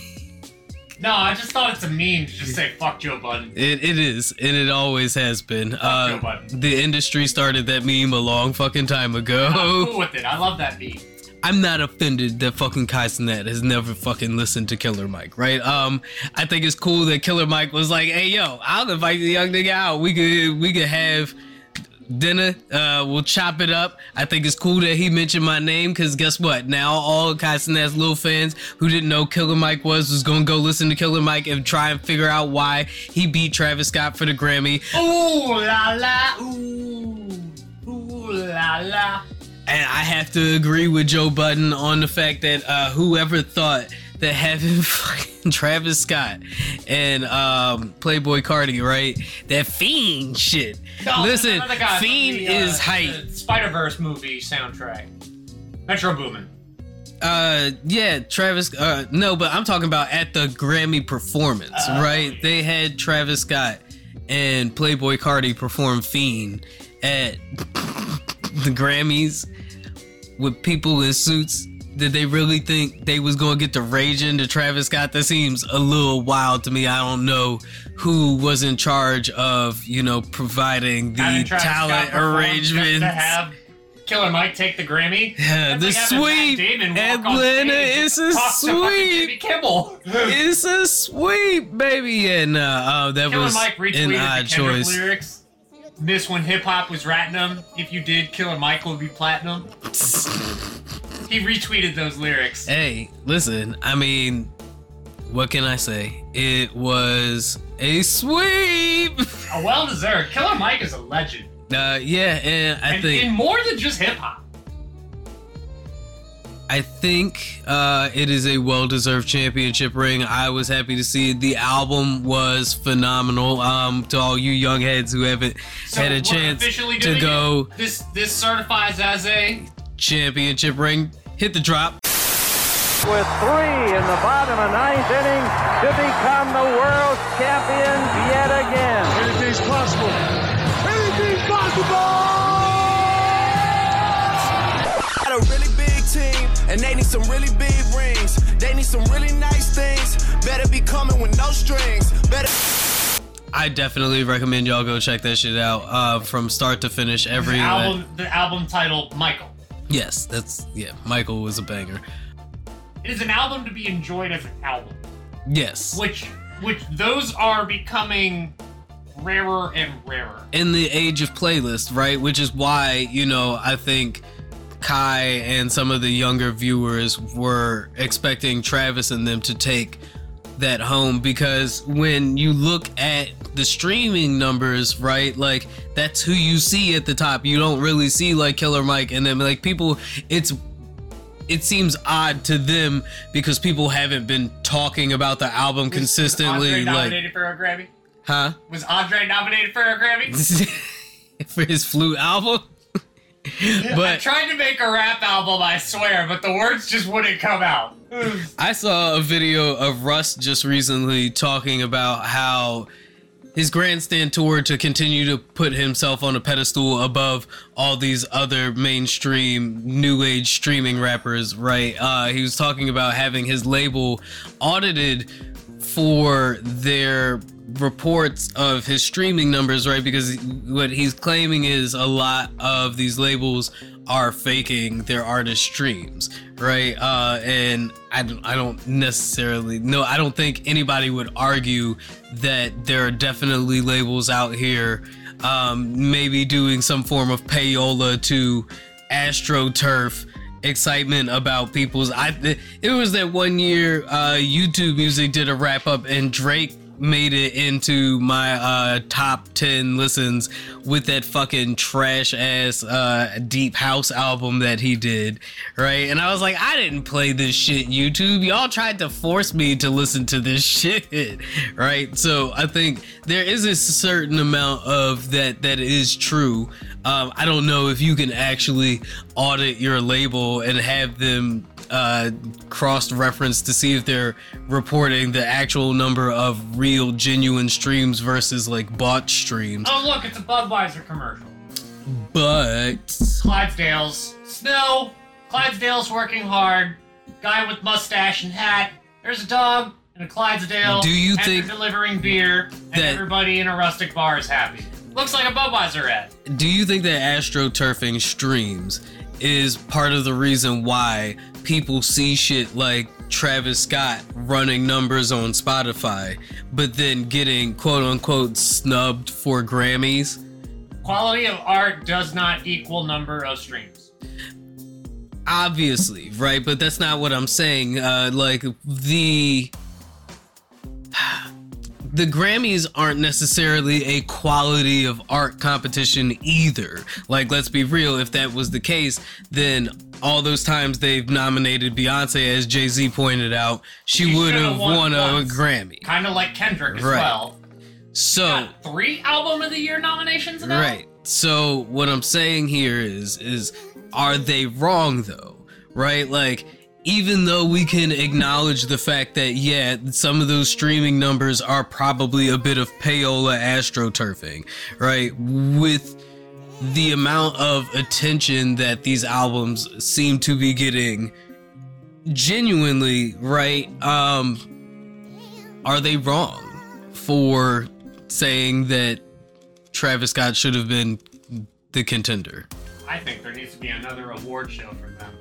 No, I just thought it's a meme to just say fuck Joe Budden. It, it is, and it always has been. Uh, the industry started that meme a long fucking time ago. I'm cool with it. I love that meme. I'm not offended that fucking Kai Cenat has never fucking listened to Killer Mike, right? Um, I think it's cool that Killer Mike was like, "Hey, yo, I'll invite the young nigga out. We could we could have dinner. Uh, we'll chop it up. I think it's cool that he mentioned my name because guess what? Now all Kai Cenat's little fans who didn't know Killer Mike was was gonna go listen to Killer Mike and try and figure out why he beat Travis Scott for the Grammy. Ooh la la, ooh, ooh la la. And I have to agree with Joe Budden on the fact that uh, whoever thought that having fucking Travis Scott and um, Playboi Carti, right? That fiend shit. Listen, fiend the, uh, is hype. Spider Verse movie soundtrack. Metro Boomin. Uh, yeah, Travis. Uh, no, but I'm talking about at the Grammy performance, Oh, right? yeah. They had Travis Scott and Playboi Carti perform Fiend at the Grammys with people in suits. Did they really think they was gonna get the rage into Travis Scott? That seems a little wild to me. I don't know who was in charge of, you know, providing the talent Scott perform just arrangements. To have Killer Mike take the Grammy. Yeah, the like sweep, Matt Damon walk on Atlanta, it's a to sweep. Kimmel. It's a sweep, baby, and uh, oh, that Killer was Mike an odd the Kendrick choice. lyrics. This when hip hop was platinum. If you did, Killer Mike would be platinum. He retweeted those lyrics. Hey, listen, I mean, what can I say? It was a sweep. A well deserved. Killer Mike is a legend. Uh, yeah, and I and think in more than just hip hop. I think uh, it is a well-deserved championship ring. I was happy to see it. The album was phenomenal. Um, to all you young heads who haven't So had a chance to go? This this certifies as a championship ring, hit the drop. with three in the bottom of ninth inning to become the world champions yet again. Anything's possible. Anything's possible! Got a really big team, and they need some really big rings. They need some really nice things. Better be coming with no strings. Better. I definitely recommend y'all go check that shit out uh, from start to finish. Every the album the album title Michael. Yes, that's yeah. Michael was a banger. It is an album to be enjoyed as an album. Yes, Which which those are becoming rarer and rarer. in the age of playlist, right? Which is why you know I think Kai and some of the younger viewers were expecting Travis and them to take that home because when you look at the streaming numbers, right? Like that's who you see at the top. You don't really see like Killer Mike and then like people it's it seems odd to them because people haven't been talking about the album Was consistently Was Andre like nominated for a Grammy? huh? Was Andre nominated for a Grammy? For his flute album? I but tried to make a rap album, I swear, but the words just wouldn't come out. I saw a video of Russ just recently talking about how his grandstand tour to continue to put himself on a pedestal above all these other mainstream new age streaming rappers, right? Uh, he was talking about having his label audited for their reports of his streaming numbers, right? Because what he's claiming is a lot of these labels are faking their artist streams, right? Uh, and I don't, I don't necessarily no, I don't think anybody would argue that there are definitely labels out here, um, maybe doing some form of payola to astroturf excitement about people's I it was that one year uh YouTube music did a wrap up and Drake made it into my uh top 10 listens with that fucking trash ass uh deep house album that he did right? And I was like I didn't play this shit YouTube. Y'all tried to force me to listen to this shit right? So I think there is a certain amount of that that is true. Um, I don't know if you can actually audit your label and have them uh, cross reference to see if they're reporting the actual number of real, genuine streams versus like bot streams. Oh, look, it's a Budweiser commercial. But Clydesdale's. Snow. Clydesdale's working hard. Guy with mustache and hat. There's a dog. and a Clydesdale. Do you think delivering beer and everybody in a rustic bar is happy? Looks like a Budweiser ad. Do you think that astroturfing streams is part of the reason why people see shit like Travis Scott running numbers on Spotify, but then getting quote unquote snubbed for Grammys? Quality of art does not equal number of streams. Obviously, right? But that's not what I'm saying. Uh, like the the Grammys aren't necessarily a quality of art competition either. Like, let's be real, if that was the case, then all those times they've nominated Beyonce, as Jay Z pointed out, she, She would should've won won a. Grammy. Kind of like Kendrick as Right. well. So, Got three album of the year nominations now. Right. So what I'm saying here is is are they wrong though? Right? Like even though we can acknowledge the fact that yeah, some of those streaming numbers are probably a bit of payola astroturfing, right? With the amount of attention that these albums seem to be getting genuinely, right? Um are they wrong for saying that Travis Scott should have been the contender. I think there needs to be another award show for them.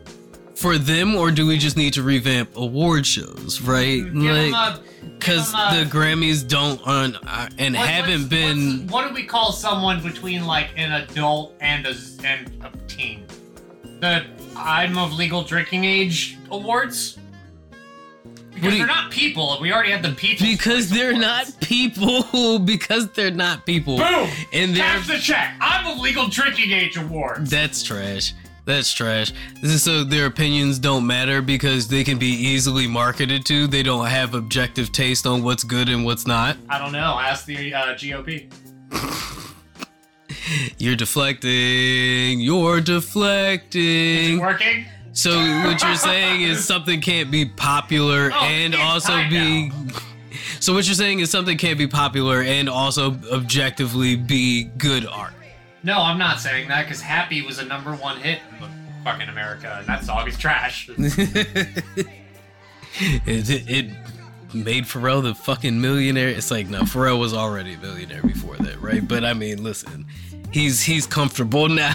For them, or do we just need to revamp award shows, right? Give them Like, give because them the Grammys don't on uh, and What- haven't been. what do we call someone between like an adult and a and a teen? The I'm of legal drinking age awards. Because you, they're not people. We already have the people. Because they're not people. because they're not people. Boom. And they're Cash the check. I'm of legal drinking age awards. That's trash. That's trash. This is so their opinions don't matter because they can be easily marketed to. They don't have objective taste on what's good and what's not. I don't know. Ask the uh, GOP. You're deflecting. You're Is it deflecting. working? So what you're saying is something can't be popular Oh, and also be. So what you're saying is something can't be popular and also objectively be good art. No, I'm not saying that because Happy was a number one hit in fucking America, and that song is trash. it, it, made Pharrell the fucking millionaire. It's like no, Pharrell was already a millionaire before that, right? But I mean, listen, he's he's comfortable now.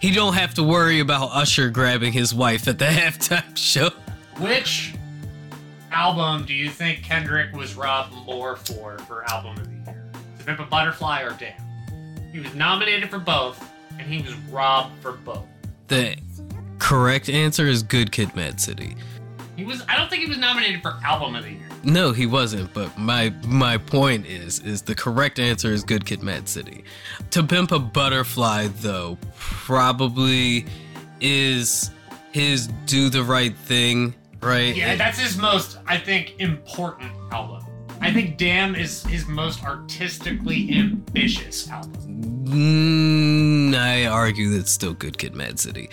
He don't have to worry about Usher grabbing his wife at the halftime show. Which album do you think Kendrick was robbed more for for album of the year? The Pimp a Butterfly or Damn? He was nominated for both, and he was robbed for both. The correct answer is Good Kid, Mad City. He was. I don't think he was nominated for album of the year. No, he wasn't. But my my point is is the correct answer is Good Kid, Mad City. To Pimp a Butterfly, though, probably is his Do the Right Thing, right? Yeah, that's his most, I think, important album. I think Damn is his most artistically ambitious album. Mm, I argue that's still Good Kid, Mad City.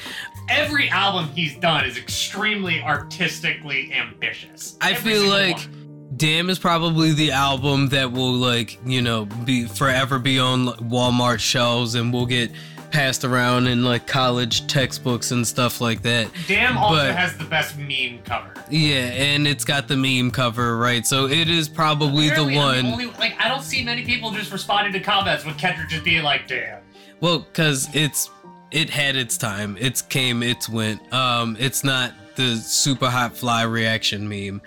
Every album he's done is extremely artistically ambitious. I Every feel like one. Damn is probably the album that will like, you know, be forever be on Walmart shelves and we'll get passed around in like college textbooks and stuff like that. Damn also but- has the best meme cover. Yeah, and it's got the meme cover, right? So it is probably the Apparently, I'm one. only, like I don't see many people just responding to comments with Kendrick just being like, "Damn." Well, because it's it had its time. It's came, it's went. Um, it's not the super hot fly reaction meme.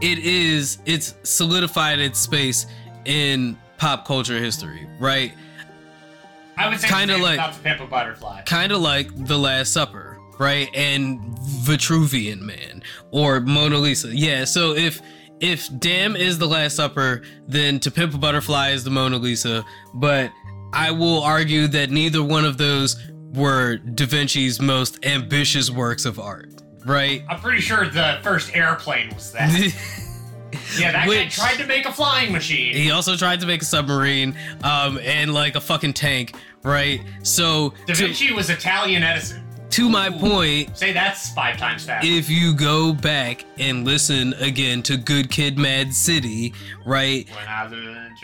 It is. It's solidified its space in pop culture history, right? I would say Kinda like- about to Pimp a Butterfly. Kind of like The Last Supper, right? And Vitruvian Man or Mona Lisa. Yeah. So if if Damn is The Last Supper, then To Pimp a Butterfly is the Mona Lisa. But I will argue that neither one of those were Da Vinci's most ambitious works of art, right? I'm pretty sure the first airplane was that. yeah, that guy tried to make a flying machine. He also tried to make a submarine, um, and like a fucking tank, right? So Da to, Vinci was Italian Edison. to my point, Say that's five times faster. if you go back and listen again to Good Kid, Mad City, right?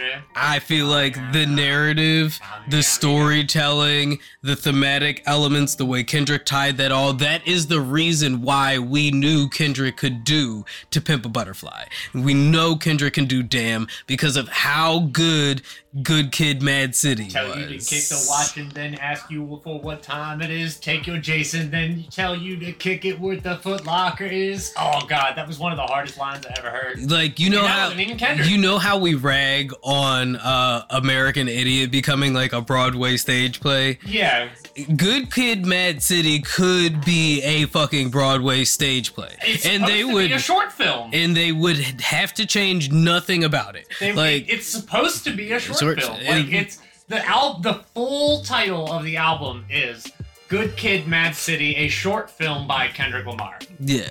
I learned country. I feel like the narrative, the storytelling, the thematic elements, the way Kendrick tied that all, that is the reason why we knew Kendrick could do To Pimp a Butterfly. We know Kendrick can do Damn because of how good Good Kid Mad City Tell was. you to kick the watch and then ask you for what time it is. Take your Jason, then tell you to kick it where the Foot Locker is. Oh god, that was one of the hardest lines I ever heard. like you know how you know how we rag on uh American Idiot becoming like a Broadway stage play. Yeah, Good Kid Mad City could be a fucking Broadway stage play, it's and they to would be a short film. and they would have to change nothing about it. They- like it's supposed to be a short Short- film. it- Like it's the al- the full title of the album is Good Kid, Mad City, a short film by Kendrick Lamar. yeah.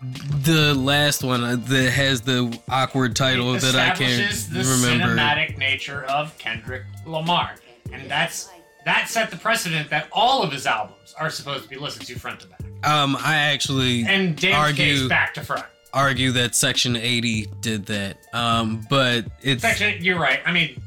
The last one uh, that has the awkward title that I can't establishes the remember. cinematic nature of Kendrick Lamar, and that's that set the precedent that all of his albums are supposed to be listened to front to back, Um, I actually and Damn Argue- Case back to front. argue that Section 80 did that. Um, but it's Section, you're right. I mean,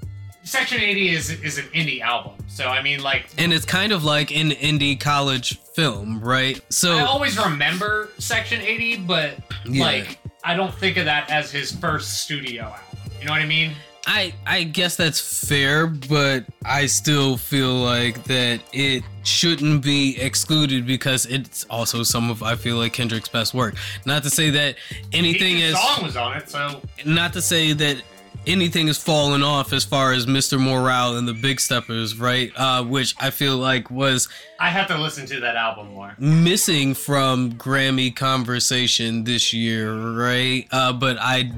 Section 80 is is an indie album, so I mean, like and it's kind of like an indie college film, right? So I always remember Section 80, but Yeah. like I don't think of that as his first studio album. You know what I mean? I I guess that's fair, but I still feel like that it shouldn't be excluded because it's also some of I feel like Kendrick's best work. Not to say that anything is song was on it, so not to say that anything has fallen off as far as Mr. Morale and the Big Steppers, right? Uh, which I feel like was I have to listen to that album more. missing from Grammy conversation this year, right? Uh, but I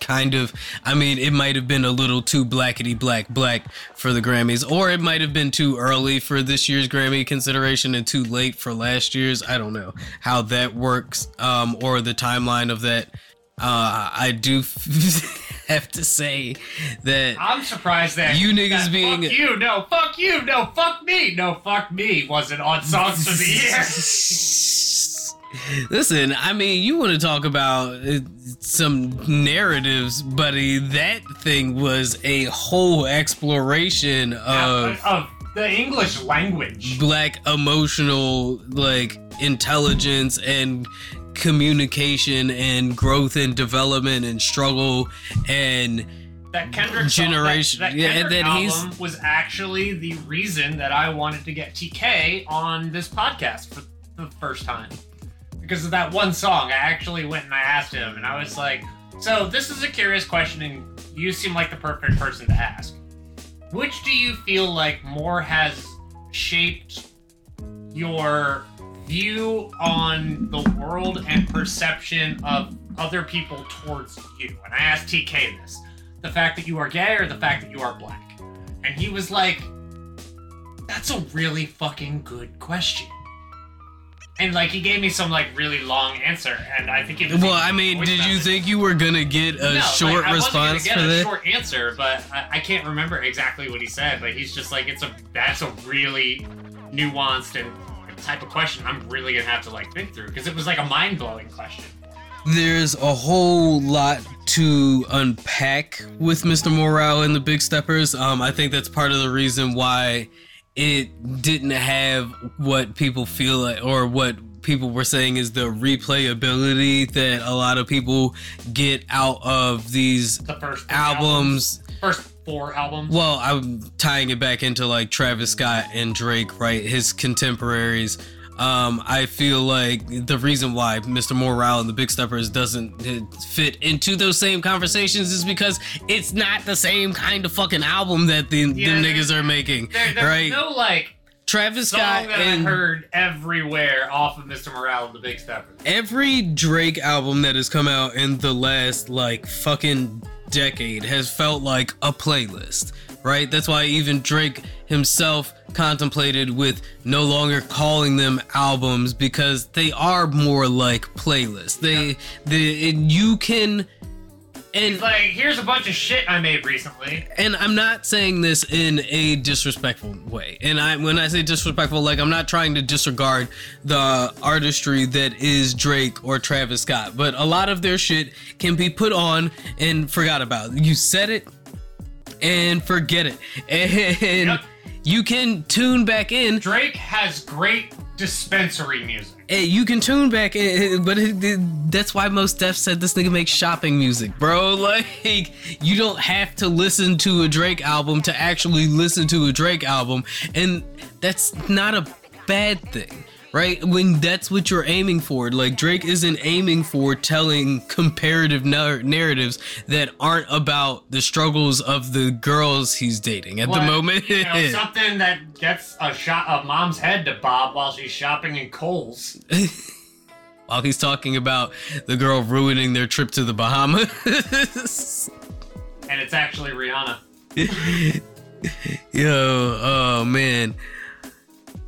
kind of, I mean, it might have been a little too blackety black black for the Grammys, or it might have been too early for this year's Grammy consideration and too late for last year's. I don't know how that works, um, or the timeline of that. Uh, I do have to say that I'm surprised that You niggas that being- fuck you, no, fuck you, no, fuck me, no, fuck me wasn't on songs for the year. Listen, I mean, you want to talk about uh, some narratives, buddy. That thing was a whole exploration of of the English language. black emotional, like, intelligence and communication and growth and development and struggle and That Kendrick Generation- Song, that, that yeah, Kendrick that he's- album was actually the reason that I wanted to get TK on this podcast for the first time because of that one song. I actually went and I asked him, and I was like, "So this is a curious question, and you seem like the perfect person to ask. Which do you feel like more has shaped your view on the world and perception of other people towards you. And I asked TK this the fact that you are gay or the fact that you are black? And he was like, that's a really fucking good question. And like he gave me some like really long answer, and I think it was well, I mean, did you message. think you were gonna get a No, like, short I wasn't response gonna for get a that? short answer, but I, I can't remember exactly what he said. But he's just like, it's a that's a really nuanced and type of question. I'm really gonna have to like think through because it was like a mind blowing question. There's a whole lot to unpack with Mr. Morale and the Big Steppers. Um, I think that's part of the reason why it didn't have what people feel like or what people were saying is the replayability that a lot of people get out of these The first three albums. first four albums. Well, I'm tying it back into like Travis Scott and Drake, right? His contemporaries. Um, I feel like the reason why Mr. Morale and the Big Steppers doesn't uh, fit into those same conversations is because it's not the same kind of fucking album that the, Yeah, niggas are making, there, there's right? no like Travis song Scott that and I heard everywhere off of Mr. Morale and the Big Steppers. every Drake album that has come out in the last like fucking decade has felt like a playlist, right? That's why even Drake himself contemplated with no longer calling them albums because they are more like playlists. They, the and you can and It's like, here's a bunch of shit I made recently. and I'm not saying this in a disrespectful way. And I when I say disrespectful, like I'm not trying to disregard the artistry that is Drake or Travis Scott, but a lot of their shit can be put on and forgot about. You said it, and forget it. And Yep. you can tune back in. Drake has great dispensary music. Hey, you can tune back but it, it- that's why Mos Def said this nigga makes shopping music, bro. Like, you don't have to listen to a Drake album to actually listen to a Drake album, and that's not a bad thing, right? When that's what you're aiming for. Like, Drake isn't aiming for telling comparative nar- narratives that aren't about the struggles of the girls he's dating at the moment. you know, something that gets a shot of mom's head to bob while she's shopping in Kohl's. while he's talking about the girl ruining their trip to the Bahamas. And it's actually Rihanna. Yo, oh man.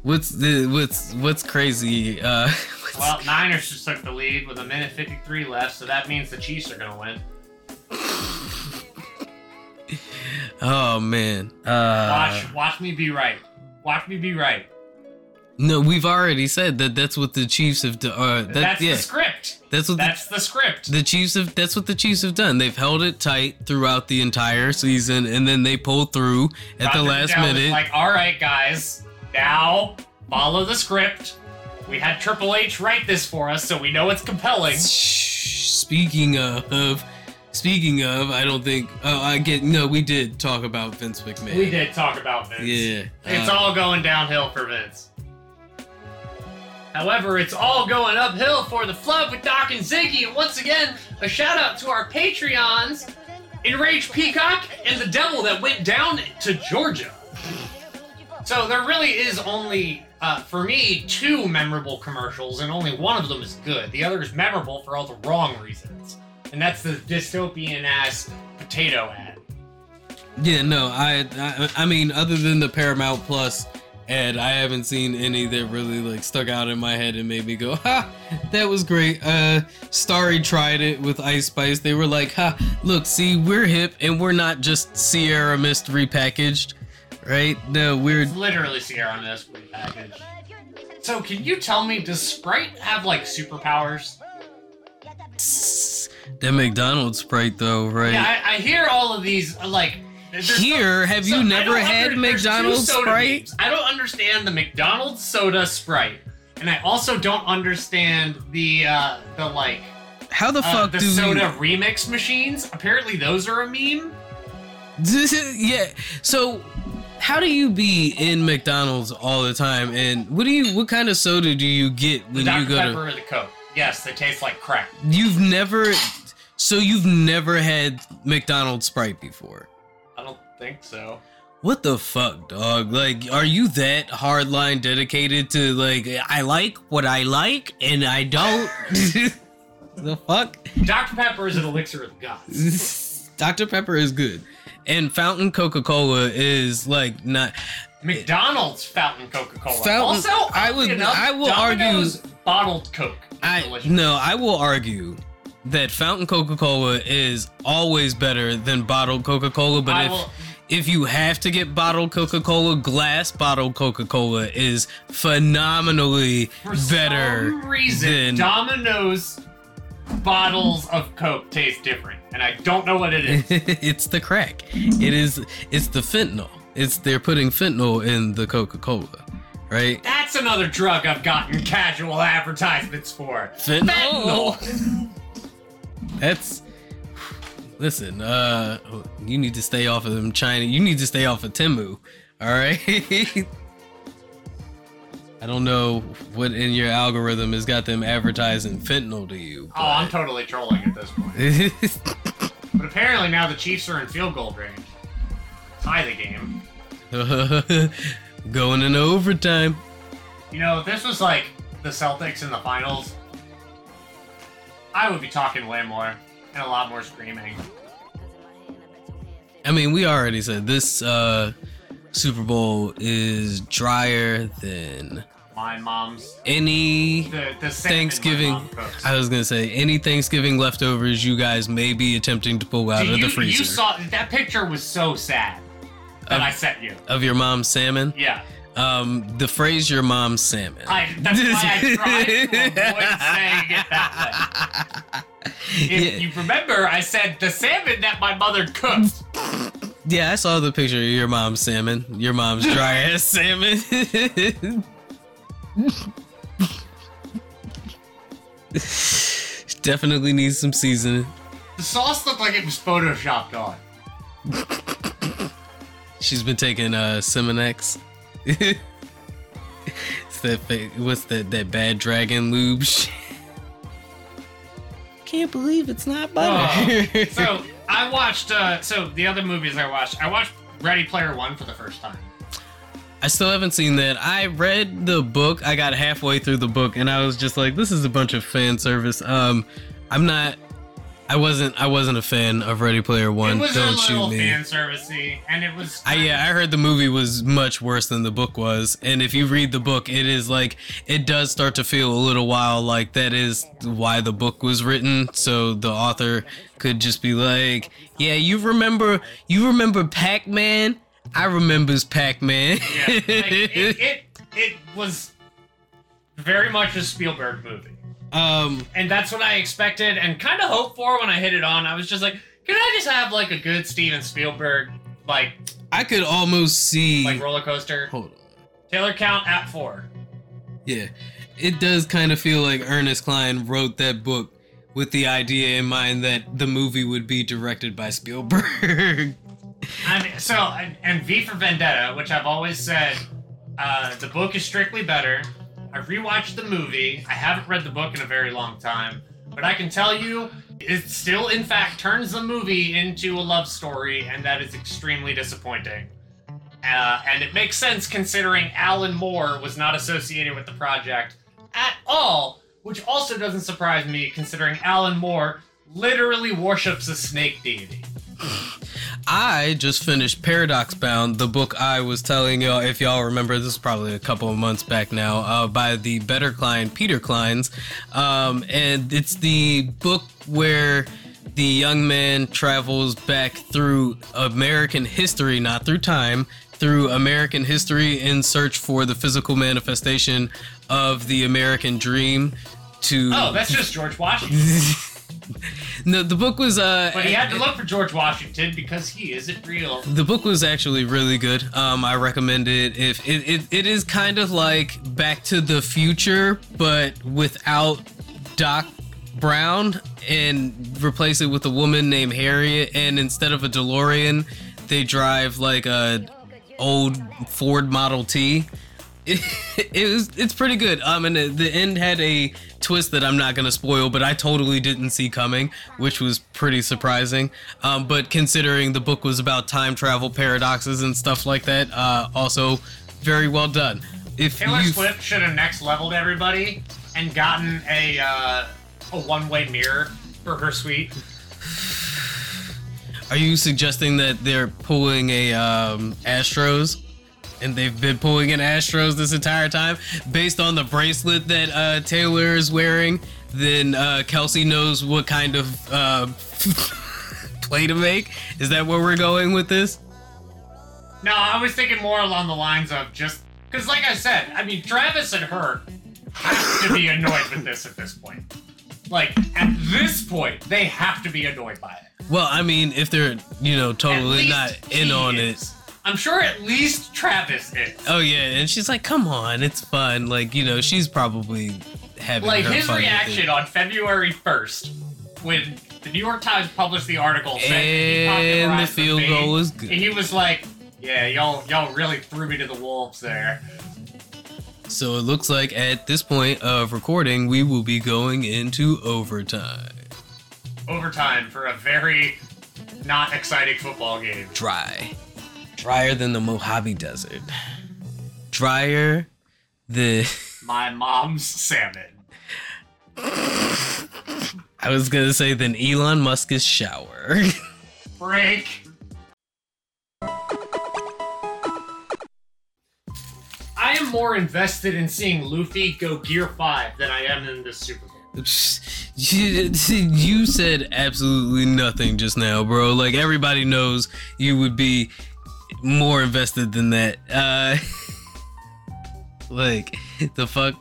What's the what's what's crazy? Uh what's- Well, Niners just took the lead with a minute 53 left, so that means the Chiefs are going to win. oh man. Uh Watch, watch me be right. Watch me be right. No, we've already said that that's what the Chiefs have done. Uh, that, That's yeah, the script. that's what That's the script. the, the Chiefs have. That's what the Chiefs have done. They've held it tight throughout the entire season, and then they pull through at the last minute. Like, all right, guys, now follow the script. We had Triple H write this for us, so we know it's compelling. Speaking of, speaking of, I don't think. Oh, I get. No, we did talk about Vince McMahon. We did talk about Vince. Yeah. It's uh, all going downhill for Vince. However, it's all going uphill for the Flood with Doc and Ziggy. And once again, a shout out to our Patreons, Enraged Peacock and the Devil that went down to Georgia. So there really is only, uh, for me, two memorable commercials, and only one of them is good. The other is memorable for all the wrong reasons. And that's the dystopian ass potato ad. Yeah, no, I, I, I mean, other than the Paramount Plus ad, I haven't seen any that really like stuck out in my head and made me go, "Ha, that was great." Uh, Starry tried it with Ice Spice. They were like, "Ha, look, see, we're hip and we're not just Sierra Mist repackaged, right? The weird. It's literally Sierra Mist repackaged. So can you tell me, does Sprite have like superpowers? that McDonald's Sprite though, right?" Yeah, I, I hear all of these uh, like. Here, have you I never had under- McDonald's Sprite? memes. I don't understand the McDonald's soda Sprite, and I also don't understand the uh, the like How the uh, fuck the do soda remix machines. Apparently, those are a meme. yeah. So, how do you be in McDonald's all the time? And what do you? What kind of soda do you get when Dr you go to? Dr. Pepper to? or the Coke. Yes, they taste like crap. You've never. So you've never had McDonald's Sprite before. I don't think so. What the fuck, dog? Like, are you that hardline dedicated to like I like what I like and I don't? the fuck? Dr Pepper is an elixir of the gods. Dr Pepper is good, and Fountain Coca Cola is like not. McDonald's fountain Coca Cola. Also, I would- enough, I will Domino's bottled Coke. I delicious. no, I will argue that fountain Coca-Cola is always better than bottled Coca-Cola, but I if will- if you have to get bottled Coca-Cola, glass bottled Coca-Cola is phenomenally better reason, than Domino's bottles of Coke taste different, and I don't know what it is. it's the crack. It is it's the fentanyl. It's they're putting fentanyl in the Coca-Cola, right? That's another drug I've gotten casual advertisements for. Fentanyl. That's listen. Uh, you need to stay off of them China. You need to stay off of Temu. All right. I don't know what in your algorithm has got them advertising fentanyl to you. Oh, I'm totally trolling at this point. but- But apparently now the Chiefs are in field goal range. Tie the game. Going in overtime. You know, if this was like the Celtics in the finals, I would be talking way more and a lot more screaming. I mean, we already said this uh, Super Bowl is drier than My mom's any the the Thanksgiving. I was gonna say any Thanksgiving leftovers you guys may be attempting to pull out of you, the freezer you saw that picture was so sad that Of- I sent you. of your mom's salmon. Yeah, Um, the phrase "your mom's salmon." I, that's why I tried to avoid saying it that way. If Yeah. you remember, I said the salmon that my mother cooked. Yeah, I saw the picture of your mom's salmon. Your mom's dry ass salmon. Definitely needs some seasoning. The sauce looked like it was photoshopped on. She's been taking uh Simonex. it's that what's that that bad dragon lube shit. Can't believe it's not butter. Oh, so I watched. Uh, so the other movies I watched, I watched Ready Player One for the first time. I still haven't seen that. I read the book. I got halfway through the book and I was just like, this is a bunch of fan service. Um I'm not I wasn't I wasn't a fan of Ready Player One. it was Don't a shoot me. fan servicey, and it was. I, yeah, I heard the movie was much worse than the book was, and if you read the book, it is like it does start to feel a little while like that is why the book was written, so the author could just be like, "Yeah, you remember, you remember Pac-Man? I remembers Pac-Man." Yeah, like, it, it it was very much a Spielberg movie, um, and that's what I expected and kind of hoped for when I hit it on. I was just like, can I just have like a good Steven Spielberg like I could almost see. like roller coaster? Hold on. Taylor count at four. Yeah, it does kind of feel like Ernest Cline wrote that book with the idea in mind that the movie would be directed by Spielberg. I mean, so and, and V for Vendetta, which I've always said, uh, the book is strictly better. I rewatched the movie. I haven't read the book in a very long time, but I can tell you, it still, in fact, turns the movie into a love story, and that is extremely disappointing. Uh, and it makes sense considering Alan Moore was not associated with the project at all, which also doesn't surprise me considering Alan Moore literally worships a snake deity. I just finished Paradox Bound, the book I was telling y'all, if y'all remember, this is probably a couple of months back now, uh, by the Better Cline, Peter Clines. Um, and it's the book where the young man travels back through American history, not through time, through American history in search for the physical manifestation of the American dream to. Oh, that's just George Washington. no, the book was. Uh, But he had to look for George Washington because he isn't real. The book was actually really good. Um, I recommend it. If it, it, it is kind of like Back to the Future, but without Doc Brown, and replace it with a woman named Harriet. And instead of a DeLorean, they drive like a old Ford Model T. It, it was it's pretty good. Um, and the, the end had a twist that I'm not gonna spoil, but I totally didn't see coming, which was pretty surprising. Um, but considering the book was about time travel paradoxes and stuff like that, uh, also very well done. If Taylor you Swift should have next leveled everybody and gotten a uh, a one way mirror for her suite. are you suggesting that they're pulling a um, Astros? And they've been pulling in Astros this entire time, based on the bracelet that uh, Taylor is wearing. Then uh, Kelce knows what kind of uh, play to make. Is that where we're going with this? No, I was thinking more along the lines of just because, like I said, I mean, Travis and her have to be annoyed with this at this point. Like at this point, they have to be annoyed by it. Well, I mean, if they're you know totally not in on is. it. I'm sure at least Travis is. Oh yeah, and she's like, "Come on, it's fun." Like you know, she's probably having like her his fun with it. reaction on February 1st when the New York Times published the article saying And the field meme, goal was good. and he was like, "Yeah, y'all y'all really threw me to the wolves there." So it looks like at this point of recording, we will be going into overtime. Overtime for a very not exciting football game. Dry, drier than the Mojave Desert. Drier the. My mom's salmon. I was gonna say than Elon Musk's shower. Break. I am more invested in seeing Luffy go Gear 5 than I am in this Super Bowl. You said absolutely nothing just now, bro. Like everybody knows you would be more invested than that. Uh like the fuck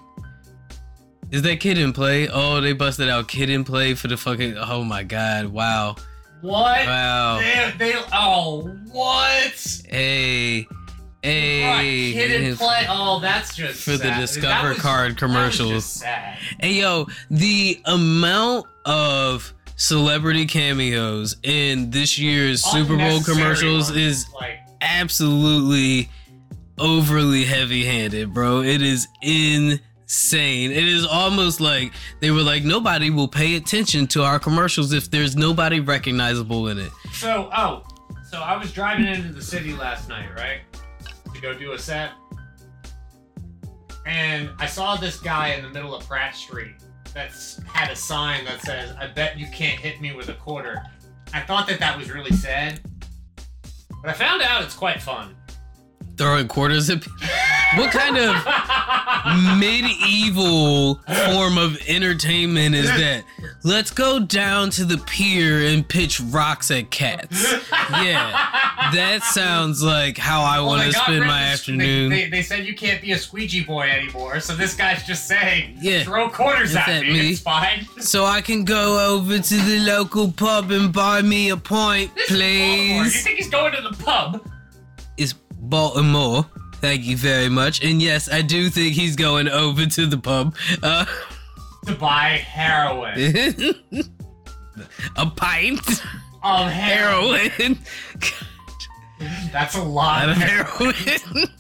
is that Kid 'n Play? Oh, they busted out Kid 'n Play for the fucking Oh my god, wow. What? Wow. They, they, oh, what? Hey, hey. kid and play. Oh, that's just For the. Discover was- card commercials. just sad. Hey yo, the amount of celebrity cameos in this year's Super Bowl commercials ones, is like absolutely overly heavy-handed, bro. It is insane. It is almost like they were like nobody will pay attention to our commercials if there's nobody recognizable in it. so. Oh, so I was driving into the city last night, right, to go do a set, and I saw this guy in the middle of Pratt Street that's had a sign that says, "I bet you can't hit me with a quarter." I thought that that was really sad, but I found out it's quite fun. Throwing quarters at people. What kind of medieval form of entertainment is that? Let's go down to the pier and pitch rocks at cats. Yeah, that sounds like how I Well, want to spend my of afternoon. They, they, they said you can't be a squeegee boy anymore, so this guy's just saying, Yeah. throw quarters Is at me, me? it's fine. so I can go over to the local pub and buy me a pint, This is Baltimore. You think he's going to the pub? Baltimore. Thank you very much. And yes, I do think he's going over to the pub. Uh, To buy heroin. a pint of heroin. heroin. That's a lot of heroin. heroin.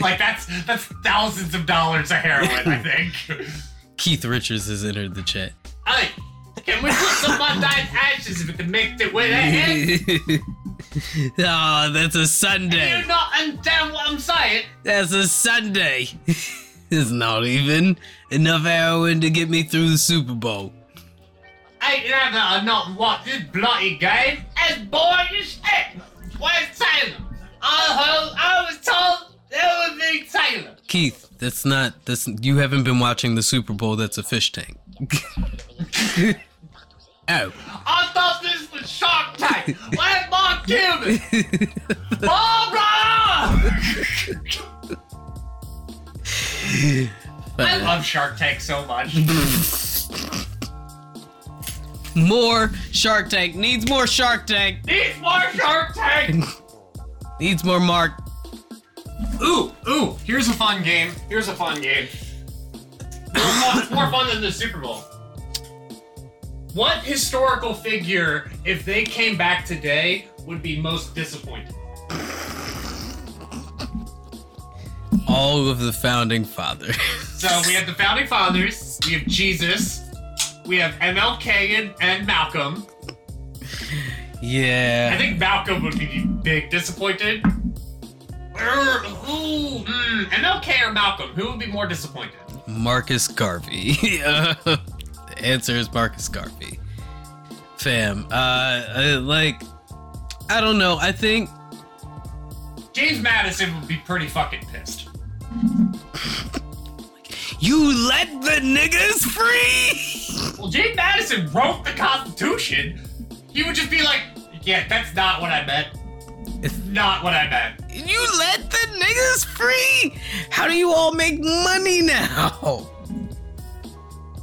Like that's that's thousands of dollars of heroin, I think. Keith Richards has entered the chat. hey, can we put some dying ashes if it can make it with that? oh, that's a Do Sunday. you not understand what I'm saying? That's a Sunday. it's not even enough heroin to get me through the Super Bowl. Ain't never not watch this bloody game. It's boring as shit. Where's Taylor? I heard, I was told there would be Taylor. Keith, that's not that's you haven't been watching the Super Bowl. That's a fish tank. oh. I thought this was Shark Tank. Where's Mark Cuban? Barbara! I love Shark Tank so much. More Shark Tank needs more Shark Tank Needs more Shark Tank. needs more Mark. Ooh, ooh, here's a fun game. Here's a fun game. It's more fun than the Super Bowl. What historical figure, if they came back today, would be most disappointed? All of the founding fathers. So we have the founding fathers, we have Jesus, we have MLK and, and Malcolm. Yeah. I think Malcolm would be big disappointed. Or who? Mm, MLK or Malcolm? Who would be more disappointed? Marcus Garvey. Answer is Marcus Garvey. Fam, uh, uh, like, I don't know. I think James Madison would be pretty fucking pissed. you let the niggas free. Well, James Madison wrote the Constitution. He would just be like, "Yeah, that's not what I meant. It's not what I meant." You let the niggas free. How do you all make money now?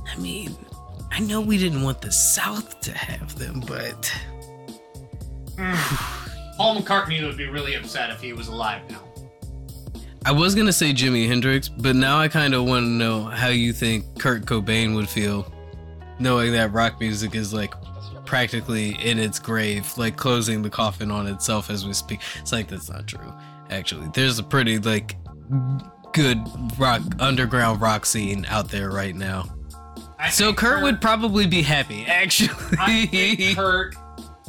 I mean, I know we didn't want the South to have them, but Paul McCartney would be really upset if he was alive now. I was gonna say Jimi Hendrix, but now I kind of want to know how you think Kurt Cobain would feel, knowing that rock music is like practically in its grave, like closing the coffin on itself as we speak. It's like that's not true. Actually, there's a pretty like good rock underground rock scene out there right now. I So think Kurt would probably be happy, actually. I think. Kurt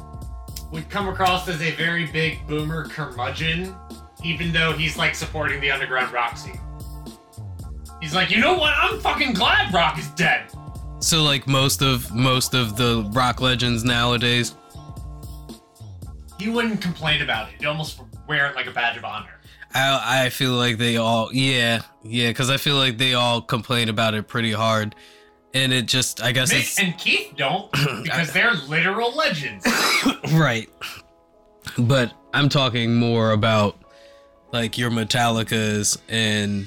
would come across as a very big boomer curmudgeon, even though he's like supporting the underground rock scene. He's like, you know what? I'm fucking glad rock is dead. so like most of most of the rock legends nowadays. He wouldn't complain about it. He'd almost wear it like a badge of honor. I I feel like they all yeah yeah because I feel like they all complain about it pretty hard, and it just I guess Mick it's and Keith don't because they're literal legends. right. But I'm talking more about like your Metallicas and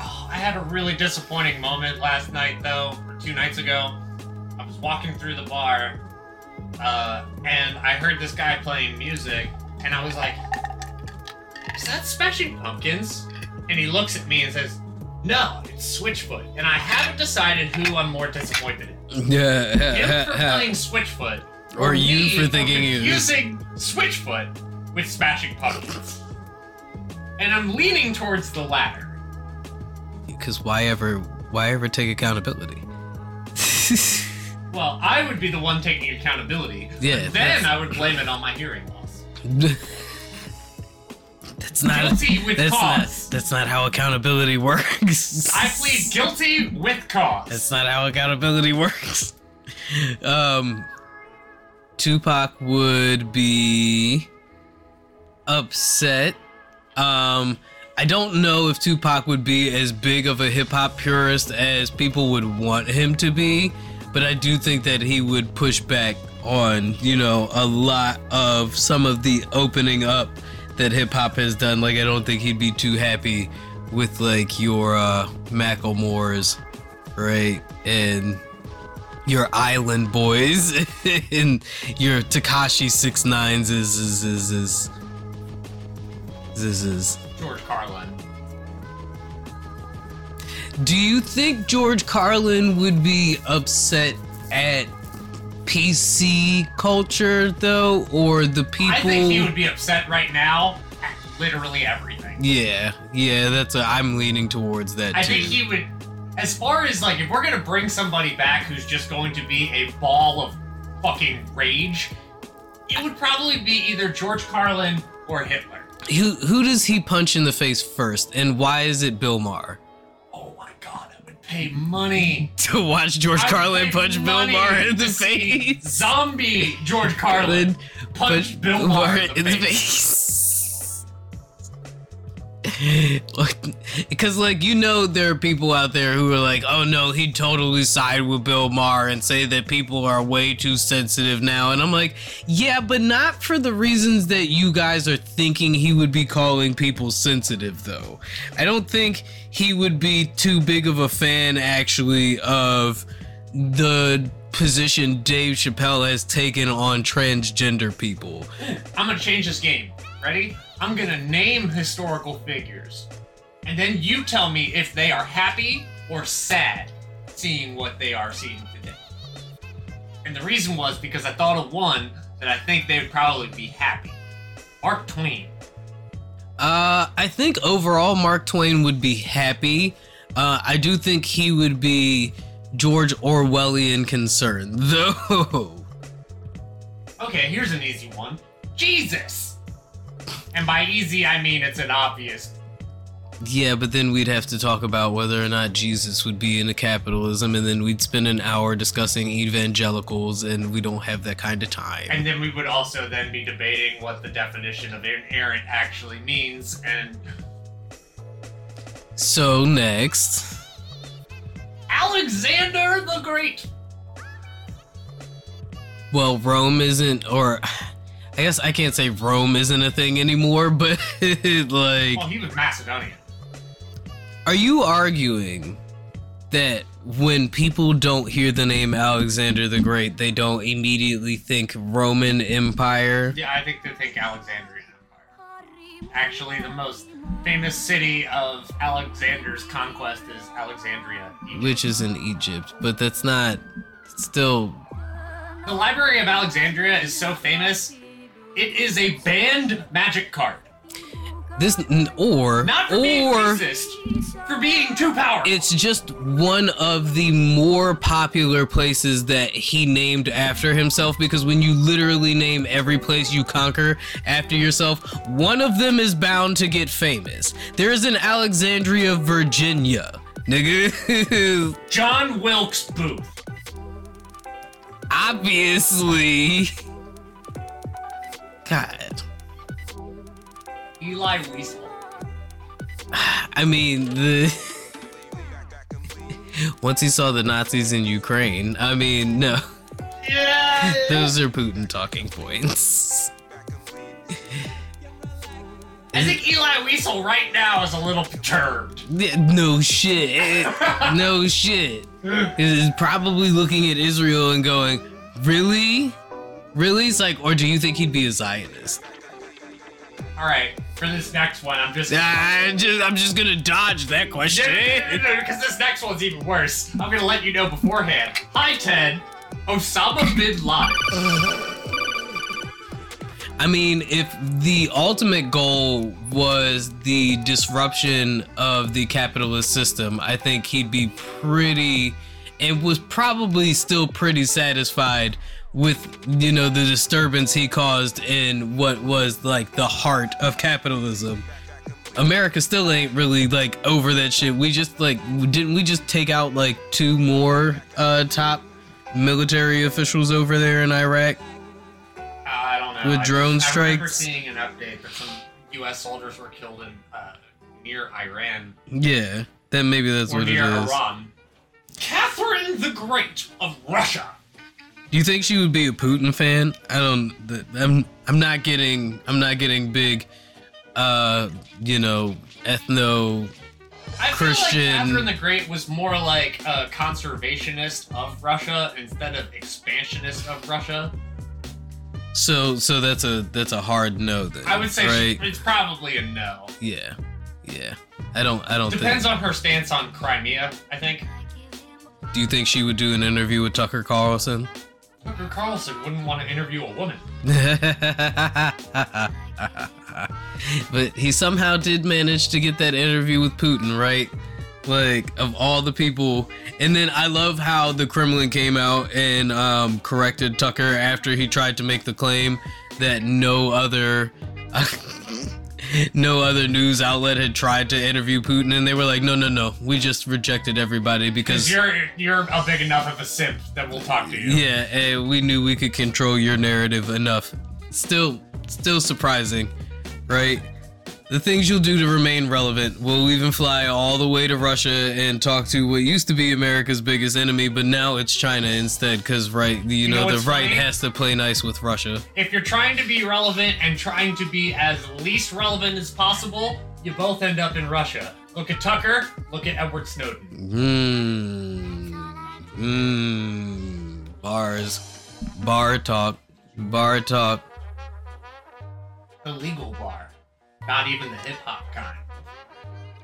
Oh, I had a really disappointing moment last night, though, or two nights ago. I was walking through the bar, uh, and I heard this guy playing music, and I was like, "Is that Smashing Pumpkins?" And he looks at me and says, "No, it's Switchfoot." And I haven't decided who I'm more disappointed in: Yeah, him for playing Switchfoot, Or you me for thinking using Switchfoot with Smashing Pumpkins. And I'm leaning towards the latter. Because why ever, why ever take accountability? Well, I would be the one taking accountability. but Yeah, Then I would blame it on my hearing loss. that's not. Guilty with that's cause. not. That's not how accountability works. I plead guilty with cause. That's not how accountability works. Um, Tupac would be upset. Um, I don't know if Tupac would be as big of a hip hop purist as people would want him to be, but I do think that he would push back on, you know, a lot of some of the opening up that hip hop has done. Like, I don't think he'd be too happy with like your uh Macklemore's, right? And your Island Boys and your Tekashi Six Nines is is is is is is. George Carlin. Do you think George Carlin would be upset at PC culture though, or the people? I think he would be upset right now at literally everything. Yeah, yeah, that's a, I'm leaning towards that I too. think he would, as far as like, if we're gonna bring somebody back who's just going to be a ball of fucking rage, it would probably be either George Carlin or Hitler. who who does he punch in the face first, and why is it Bill Maher? Pay money. To watch George I Carlin punch Bill Maher in the face. Zombie George Carlin punch Bill Maher in the face. Because, like, you know, there are people out there who are like, oh no, he totally side with Bill Maher and say that people are way too sensitive now. And I'm like, yeah, but not for the reasons that you guys are thinking he would be calling people sensitive, though. I don't think he would be too big of a fan, actually, of the position Dave Chappelle has taken on transgender people. I'm gonna change this game. Ready? I'm gonna name historical figures. And then you tell me if they are happy or sad seeing what they are seeing today. And the reason was because I thought of one that I think they would probably be happy. Mark Twain. Uh, I think overall Mark Twain would be happy. Uh, I do think he would be George Orwellian concerned, though. Okay, here's an easy one. Jesus! And by easy, I mean it's an obvious. yeah, but then we'd have to talk about whether or not Jesus would be into capitalism, and then we'd spend an hour discussing evangelicals, and we don't have that kind of time. And then we would also then be debating what the definition of inerrant actually means, and So next, Alexander the Great. well, Rome isn't, or I guess I can't say Rome isn't a thing anymore, but like. Well, he was Macedonian. Are you arguing that when people don't hear the name Alexander the Great, they don't immediately think Roman Empire? Yeah, I think they think Alexandrian Empire. Actually, the most famous city of Alexander's conquest is Alexandria. Egypt. Which is in Egypt, but that's not still. The Library of Alexandria is so famous, it is a banned magic card. This or Not for being or racist, for being too powerful. it's just one of the more popular places that he named after himself because when you literally name every place you conquer after yourself, one of them is bound to get famous. There's an Alexandria, Virginia. Nigga, John Wilkes Booth. obviously. God. Elie Wiesel. I mean, the once he saw the Nazis in Ukraine, I mean, no. Yeah. Those are Putin talking points. I think Elie Wiesel right now is a little perturbed. Yeah, No shit. No shit. Is probably looking at Israel and going, Really? Really? It's like, or do you think he'd be a Zionist? All right, for this next one, I'm just I just, I'm just gonna dodge that question. because this next one's even worse. I'm gonna let you know beforehand. Hi, Ted. Osama bin Laden. I mean, if the ultimate goal was the disruption of the capitalist system, I think he'd be pretty and was probably still pretty satisfied with you know the disturbance he caused in what was like the heart of capitalism. America still ain't really like over that shit. We just like didn't we just take out like two more uh top military officials over there in Iraq? Uh, I don't know. With I drone just- I remember strikes? seeing an update that some U.S. soldiers were killed in uh, near Iran Yeah, then maybe that's or what it near is. Iran. Catherine the Great of Russia. Do you think she would be a Putin fan? I don't. I'm. I'm not getting. I'm not getting big. Uh, you know, ethno. I Christian- feel like Catherine the Great was more like a conservationist of Russia instead of expansionist of Russia. So, so that's a that's a hard no then. I would say right. she, it's probably a no. yeah, yeah. I don't. I don't Depends think. on her stance on Crimea, I think. Do you think she would do an interview with Tucker Carlson? Tucker Carlson wouldn't want to interview a woman. but he somehow did manage to get that interview with Putin, right? Like of all the people, and then I love how the Kremlin came out and um, corrected Tucker after he tried to make the claim that no other, no other news outlet had tried to interview Putin, and they were like, no, no, no, we just rejected everybody because you're you're a big enough of a simp that we'll talk to you. yeah, and we knew we could control your narrative enough. Still, still surprising, right? The things you'll do to remain relevant. We'll even fly all the way to Russia and talk to what used to be America's biggest enemy, but now it's China instead. Because right, you, know know, the right funny? has to play nice with Russia. If you're trying to be relevant and trying to be as least relevant as possible, you both end up in Russia. Look at Tucker. Look at Edward Snowden. Mmm, mmm, bars, bar talk, bar talk. Illegal bar, not even the hip hop kind.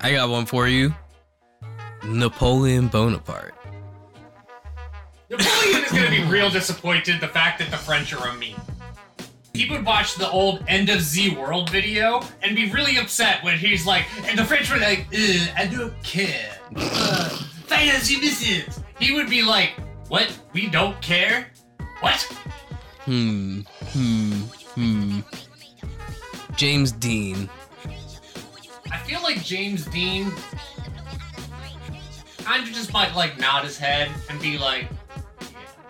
I got one for you. Napoleon Bonaparte. Napoleon is going to be real disappointed the fact that the French are a meme. He would watch the old End of Z World video and be really upset when he's like, and the French were like, I don't care. Uh, finance you missiles. He would be like, what? We don't care? What? Hmm. Hmm. Hmm. James Dean. I feel like James Dean kind of just might like nod his head and be like,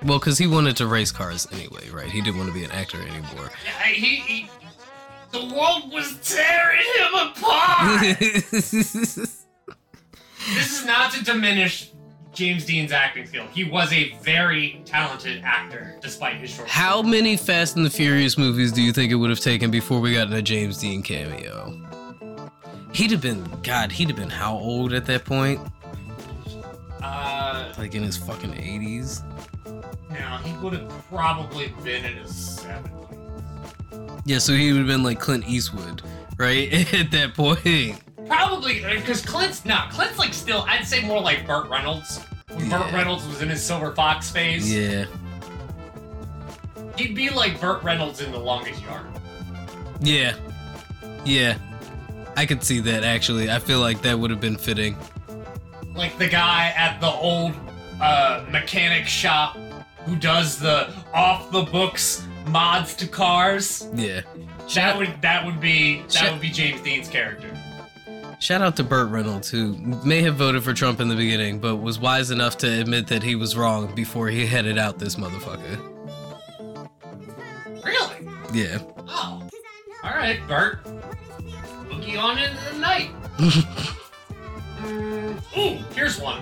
Well, because he wanted to race cars anyway, right? He didn't want to be an actor anymore. yeah, he, he the world was tearing him apart. this is not to diminish James Dean's acting skill. He was a very talented actor, despite his short. How many Fast and the Furious movies do you think it would have taken before we got a James Dean cameo? He'd have been, God, he'd have been how old at that point? Uh, Like in his fucking 80s? no, he would have probably been in his seventies. Yeah, so he would have been like Clint Eastwood, right? at that point. Probably because Clint's not. Clint's like still. I'd say more like Burt Reynolds. When Burt Reynolds was in his Silver Fox phase, Yeah. he'd be like Burt Reynolds in The Longest Yard. Yeah. Yeah. I could see that actually. I feel like that would have been fitting. like the guy at the old uh, mechanic shop who does the off the books mods to cars. Yeah. That would that would be that would be James Dean's character. Shout out to Burt Reynolds, who may have voted for Trump in the beginning, but was wise enough to admit that he was wrong before he headed out this motherfucker. Really? Yeah. Oh. All right, Bert. Boogie on into the night. Mm, ooh, here's one.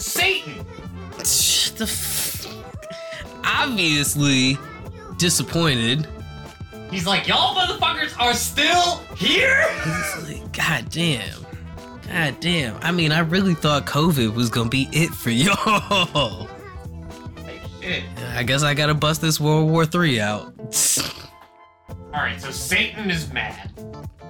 Satan. The f- Obviously disappointed. He's like, y'all motherfuckers are still here. Like, God damn. God damn. I mean, I really thought COVID was gonna be it for y'all. Hey, shit. I guess I gotta bust this World War III out All right, so Satan is mad.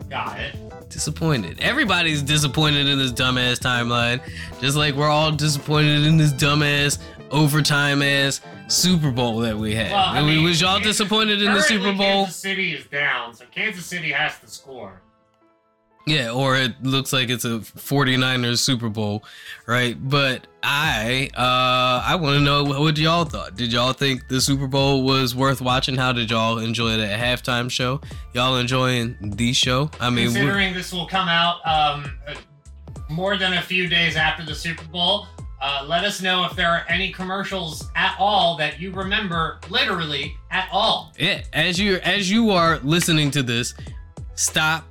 Got it. disappointed. Everybody's disappointed in this dumbass timeline, just like we're all disappointed in this dumbass overtime ass Super Bowl that we had. Well, I mean, was y'all Kansas- disappointed in the Super Bowl? Kansas City is down, so Kansas City has to score. Yeah, or it looks like it's a 49ers Super Bowl, right? But I uh I want to know what, y'all thought. Did y'all think the Super Bowl was worth watching? How did y'all enjoy the halftime show? Y'all enjoying the show? I mean, Considering this will come out um, uh, more than a few days after the Super Bowl, uh, let us know if there are any commercials at all that you remember, literally at all. yeah, as you as you are listening to this, stop,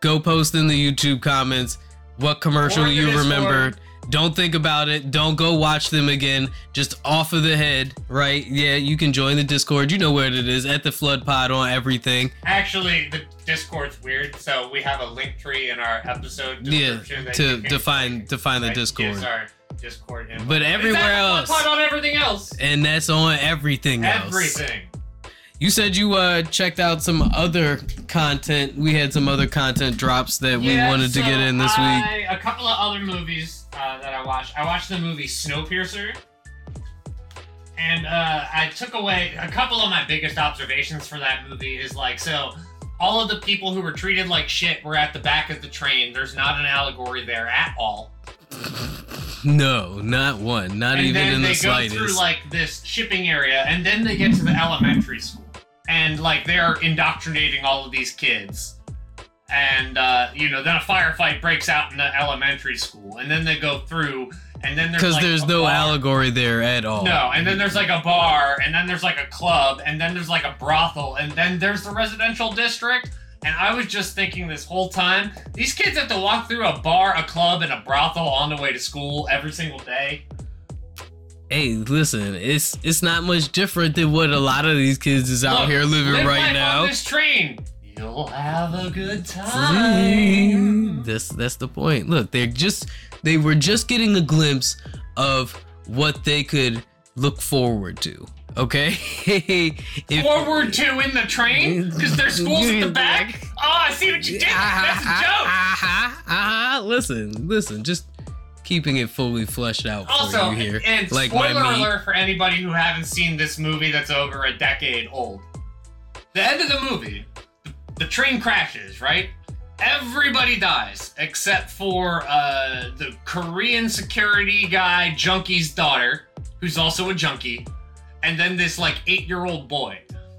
go post in the YouTube comments what commercial Or in the you remembered. Don't think about it. Don't go watch them again. Just off of the head, right? Yeah, you can join the Discord. You know where it is at the Flood Pod on everything. Actually, the Discord's weird, so we have a link tree in our episode Yeah, description that to define define the right, Discord, gives our Discord info. But everywhere the else. On everything else. and that's on everything else. Everything. You said you uh checked out some other content. We had some other content drops that we Yeah, wanted to get in this week. A couple of other movies uh, that I watched. I watched the movie Snowpiercer. And uh, I took away a couple of my biggest observations for that movie is like, so all of the people who were treated like shit were at the back of the train. There's not an allegory there at all. No, not one. Not and even then in they go through like this shipping area, and then they get to the elementary school, and like they're indoctrinating all of these kids, and uh, you know then a firefight breaks out in the elementary school, and then they go through, and then there's Because like, there's no bar. allegory there at all. No, and then there's like a bar, and then there's like a club, and then there's like a brothel, and then there's the residential district. And I was just thinking this whole time, these kids have to walk through a bar, a club, and a brothel on the way to school every single day. Hey, listen, it's it's not much different than what a lot of these kids is out Look, here living right now. On this train, you'll have a good time. That's that's the point. Look, they're just they were just getting a glimpse of what they could look forward to. Okay, If- Forward to in the train because their school's at the back. Oh, I see what you did. That's a joke. Uh-huh, uh-huh. Listen, listen, just keeping it fully fleshed out for Also, you here. and like spoiler alert for anybody who haven't seen this movie that's over a decade old. The end of the movie, the, the train crashes, right? Everybody dies except for uh, the Korean security guy, Junkie's daughter, who's also a junkie, and then this like eight-year-old boy.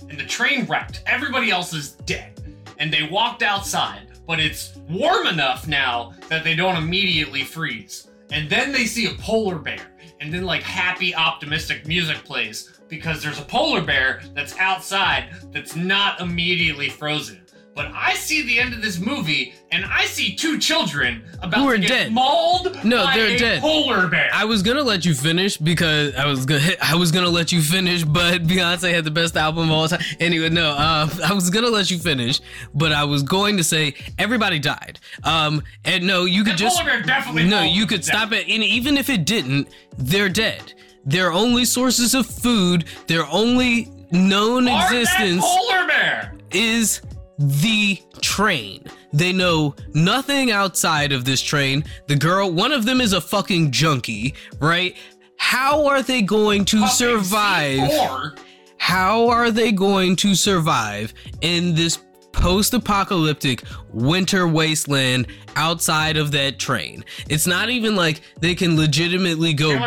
And the train wrecked. Everybody else is dead. And they walked outside, but it's warm enough now that they don't immediately freeze. And then they see a polar bear. And then like happy, optimistic music plays because there's a polar bear that's outside that's not immediately frozen. But I see the end of this movie and I see two children about Who are to get dead. mauled No, by they're a dead. polar bear. I was gonna let you finish because I was gonna I was gonna let you finish, but Beyonce had the best album of all time. Anyway, no, uh, I was gonna let you finish, but I was going to say everybody died. Um, and no, you could That just polar bear definitely no, you could stop it, and even if it didn't, they're dead. Their only sources of food, their only known Are that existence polar bear. is the train. They know nothing outside of this train. The girl, one of them is a fucking junkie, right? How are they going to survive? C4. How are they going to survive in this post apocalyptic winter wasteland outside of that train? It's not even like they can legitimately go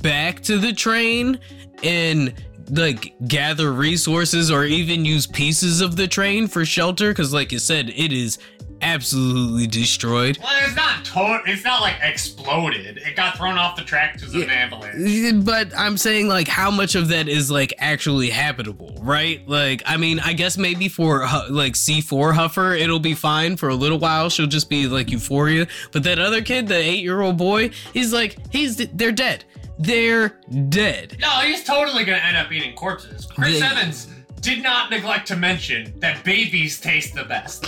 back to the train and like gather resources or even use pieces of the train for shelter? Because like you said it is absolutely destroyed. Well, it's not to- It's not like exploded. It got thrown off the track to an ambulance. but i'm saying like how much of that is like actually habitable right? Like i mean i guess maybe for like c4 huffer it'll be fine for a little while. She'll just be like euphoria. But that other kid the eight year old boy he's like he's they're dead they're dead No, he's totally gonna end up eating corpses. Chris They- Evans did not neglect to mention that babies taste the best.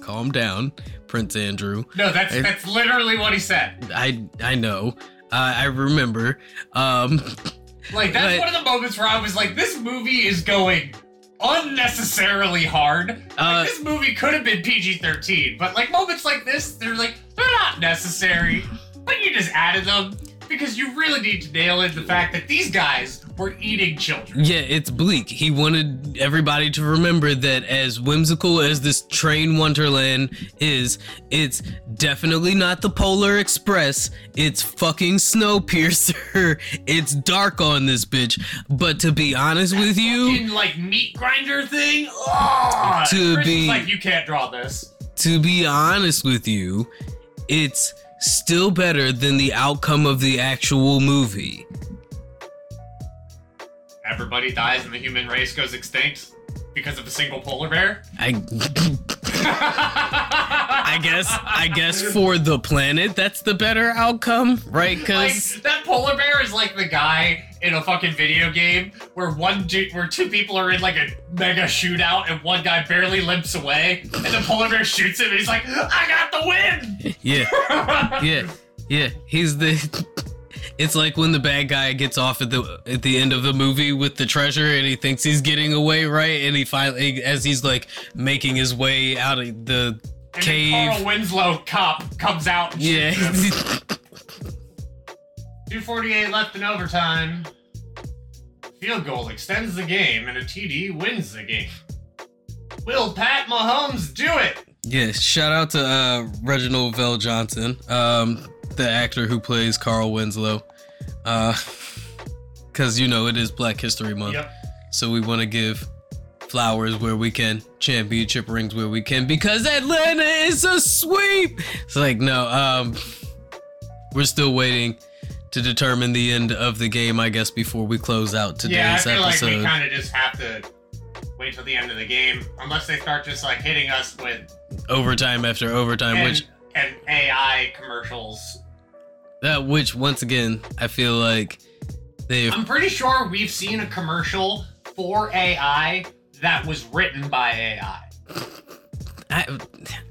calm down prince andrew No, that's It- that's literally what he said. I I know. Uh, I remember. Um, Like that's one of the moments where I was like, this movie is going unnecessarily hard. Like, Uh, this movie could have been PG-13, but like moments like this, they're like they're not necessary. But you just added them because you really need to nail in the fact that these guys were eating children. Yeah, it's bleak. He wanted everybody to remember that as whimsical as this train Wonderland is, it's definitely not the Polar Express. It's fucking Snowpiercer. It's dark on this bitch. But to be honest with you, Fucking like meat grinder thing. Oh, To be- like you can't draw this. to be honest with you, it's still better than the outcome of the actual movie. Everybody dies and the human race goes extinct because of a single polar bear. I I guess I guess for the planet that's the better outcome, right? Like Cuz that polar bear is like the guy in a fucking video game where one dude, where two people are in like a mega shootout and one guy barely limps away and the polar bear shoots him and he's like, I got the win. yeah. Yeah. Yeah, he's the It's like when the bad guy gets off at the at the end of the movie with the treasure and he thinks he's getting away, right? And he finally as he's like making his way out of the And cave. then Carl Winslow cop comes out. And Yeah. 248 left in overtime. Field goal extends the game, and a TD wins the game. Will Pat Mahomes do it? Yeah, shout out to uh, Reginald VelJohnson, um, the actor who plays Carl Winslow. Because, you know, it is Black History Month. Yep. So we want to give flowers where we can, championship rings where we can, because Atlanta is a sweep. It's like, no, um, we're still waiting to determine the end of the game, I guess, before we close out today's yeah, I feel episode. like we kind of just have to wait till the end of the game, unless they start just like hitting us with overtime after overtime, and, which and AI commercials. that which once again I feel like they've I'm pretty sure we've seen a commercial for AI that was written by AI I,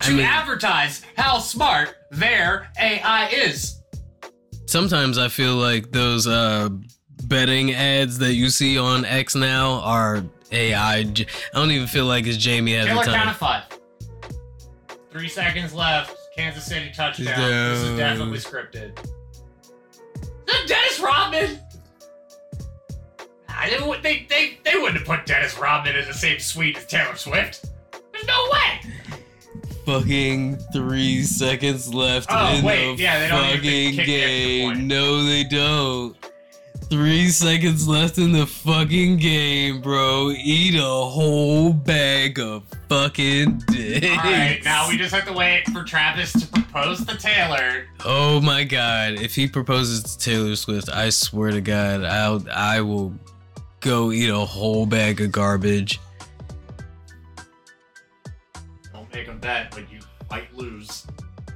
to mean advertise how smart their AI is. sometimes I feel like those uh betting ads that you see on X now are AI. I don't even feel like it's Jamie at the count time. of five. Three seconds left. Kansas City touchdown. Down. This is definitely scripted. Dennis Rodman? I didn't. They, they they wouldn't have put Dennis Rodman in the same suite as Taylor Swift. There's no way. Fucking three seconds left Oh, in wait, the yeah, they don't fucking the game. point. No, they don't. Three seconds left in the fucking game, bro. Eat a whole bag of fucking dicks. All right, now we just have to wait for Travis to propose to Taylor. Oh my god! If he proposes to Taylor Swift, I swear to God, I'll I will go eat a whole bag of garbage. Don't make a bet, but you might lose.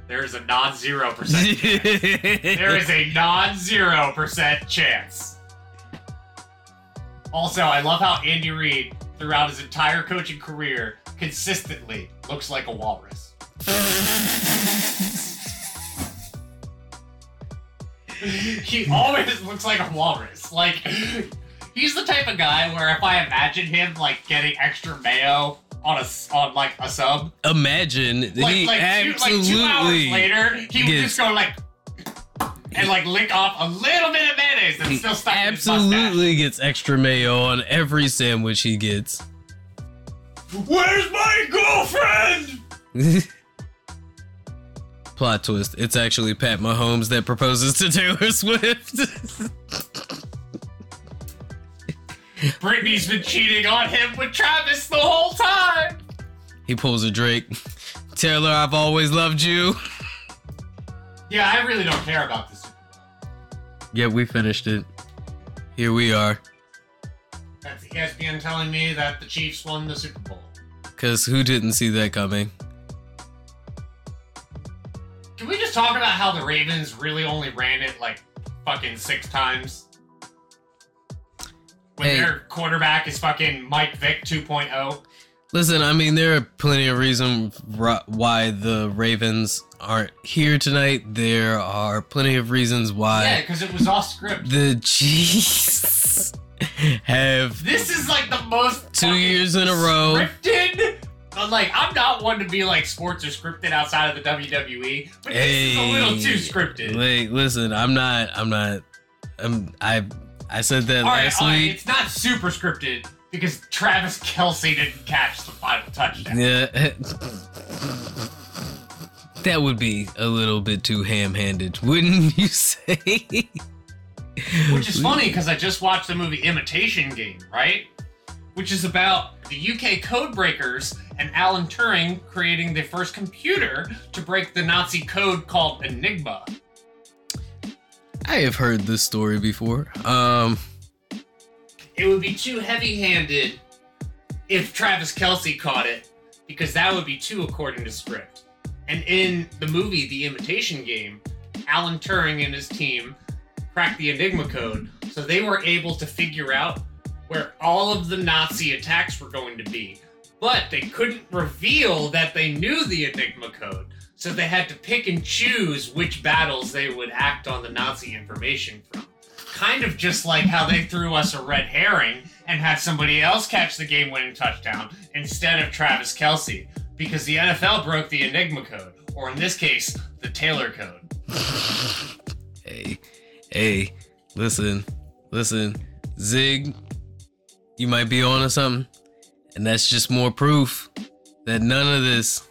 There is a non-zero percent. chance. There is a non-zero percent chance. Also, I love how Andy Reid, throughout his entire coaching career, consistently looks like a walrus. he always looks like a walrus. Like he's the type of guy where if I imagine him like getting extra mayo on a on like a sub, Imagine like he like two, like absolutely two hours later, he would just go like and like lick off a little bit of mayonnaise that's he still stuck absolutely gets extra mayo on every sandwich he gets. Where's my girlfriend? Plot twist: It's actually Pat Mahomes that proposes to Taylor Swift. Brittany's been cheating on him with Travis the whole time. he pulls a Drake. Taylor, I've always loved you. Yeah, I really don't care about this. Yeah, we finished it. Here we are. That's ESPN telling me that the Chiefs won the Super Bowl. Cause who didn't see that coming? Can we just talk about how the Ravens really only ran it like fucking six times? When Hey. their quarterback is fucking Mike Vick oh? 2.0. Listen, I mean, there are plenty of reasons why the Ravens aren't here tonight. There are plenty of reasons why. Yeah, because it was off script. the Chiefs have This is like the most two years in a row. scripted. But like, I'm not one to be like sports are scripted outside of the WWE, but this is a little too scripted. Like, listen, I'm not. I'm not. I'm. I. I said that all right, last right, week. it's not super scripted because Travis Kelce didn't catch the final touchdown. Yeah. that would be a little bit too ham-handed, wouldn't you say? Which is funny because I just watched the movie Imitation Game, right? Which is about the UK code breakers and Alan Turing creating the first computer to break the Nazi code called Enigma. I have heard this story before. Um. It would be too heavy handed if Travis Kelce caught it because that would be too according to script. And in the movie The Imitation Game, Alan Turing and his team cracked the Enigma code, so they were able to figure out where all of the Nazi attacks were going to be. But they couldn't reveal that they knew the Enigma code, so they had to pick and choose which battles they would act on the Nazi information from. Kind of just like how they threw us a red herring and had somebody else catch the game winning touchdown instead of Travis Kelce, because the NFL broke the Enigma code, or in this case, the Taylor code. Hey, hey, listen, listen, Zig, you might be on to something, and that's just more proof that none of this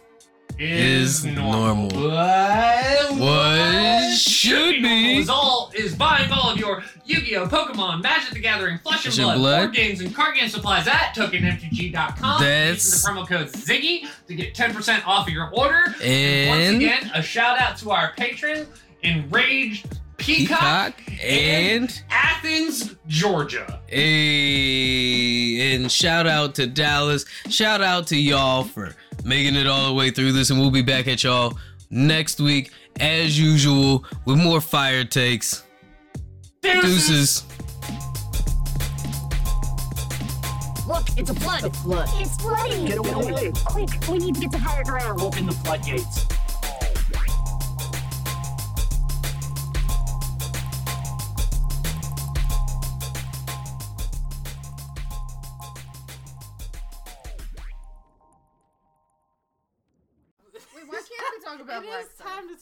Is normal. What, What should be. Is all is buying all of your Yu-Gi-Oh, Pokemon, Magic the Gathering, Flesh and Flesh and Blood, Blood. board games, and card game supplies at tokenmtg.com. That's- Using the promo code Ziggy to get 10% off of your order. once And once again, a shout out to our patron, Enraged Peacock, Peacock and Athens, Georgia. a and shout out to Dallas. Shout out to y'all for making it all the way through this, and we'll be back at y'all next week as usual with more fire takes. Deuces. Look, it's a flood. The flood. It's flooding. Get away. Quick, we need to get to higher ground. Open the floodgates. It is time to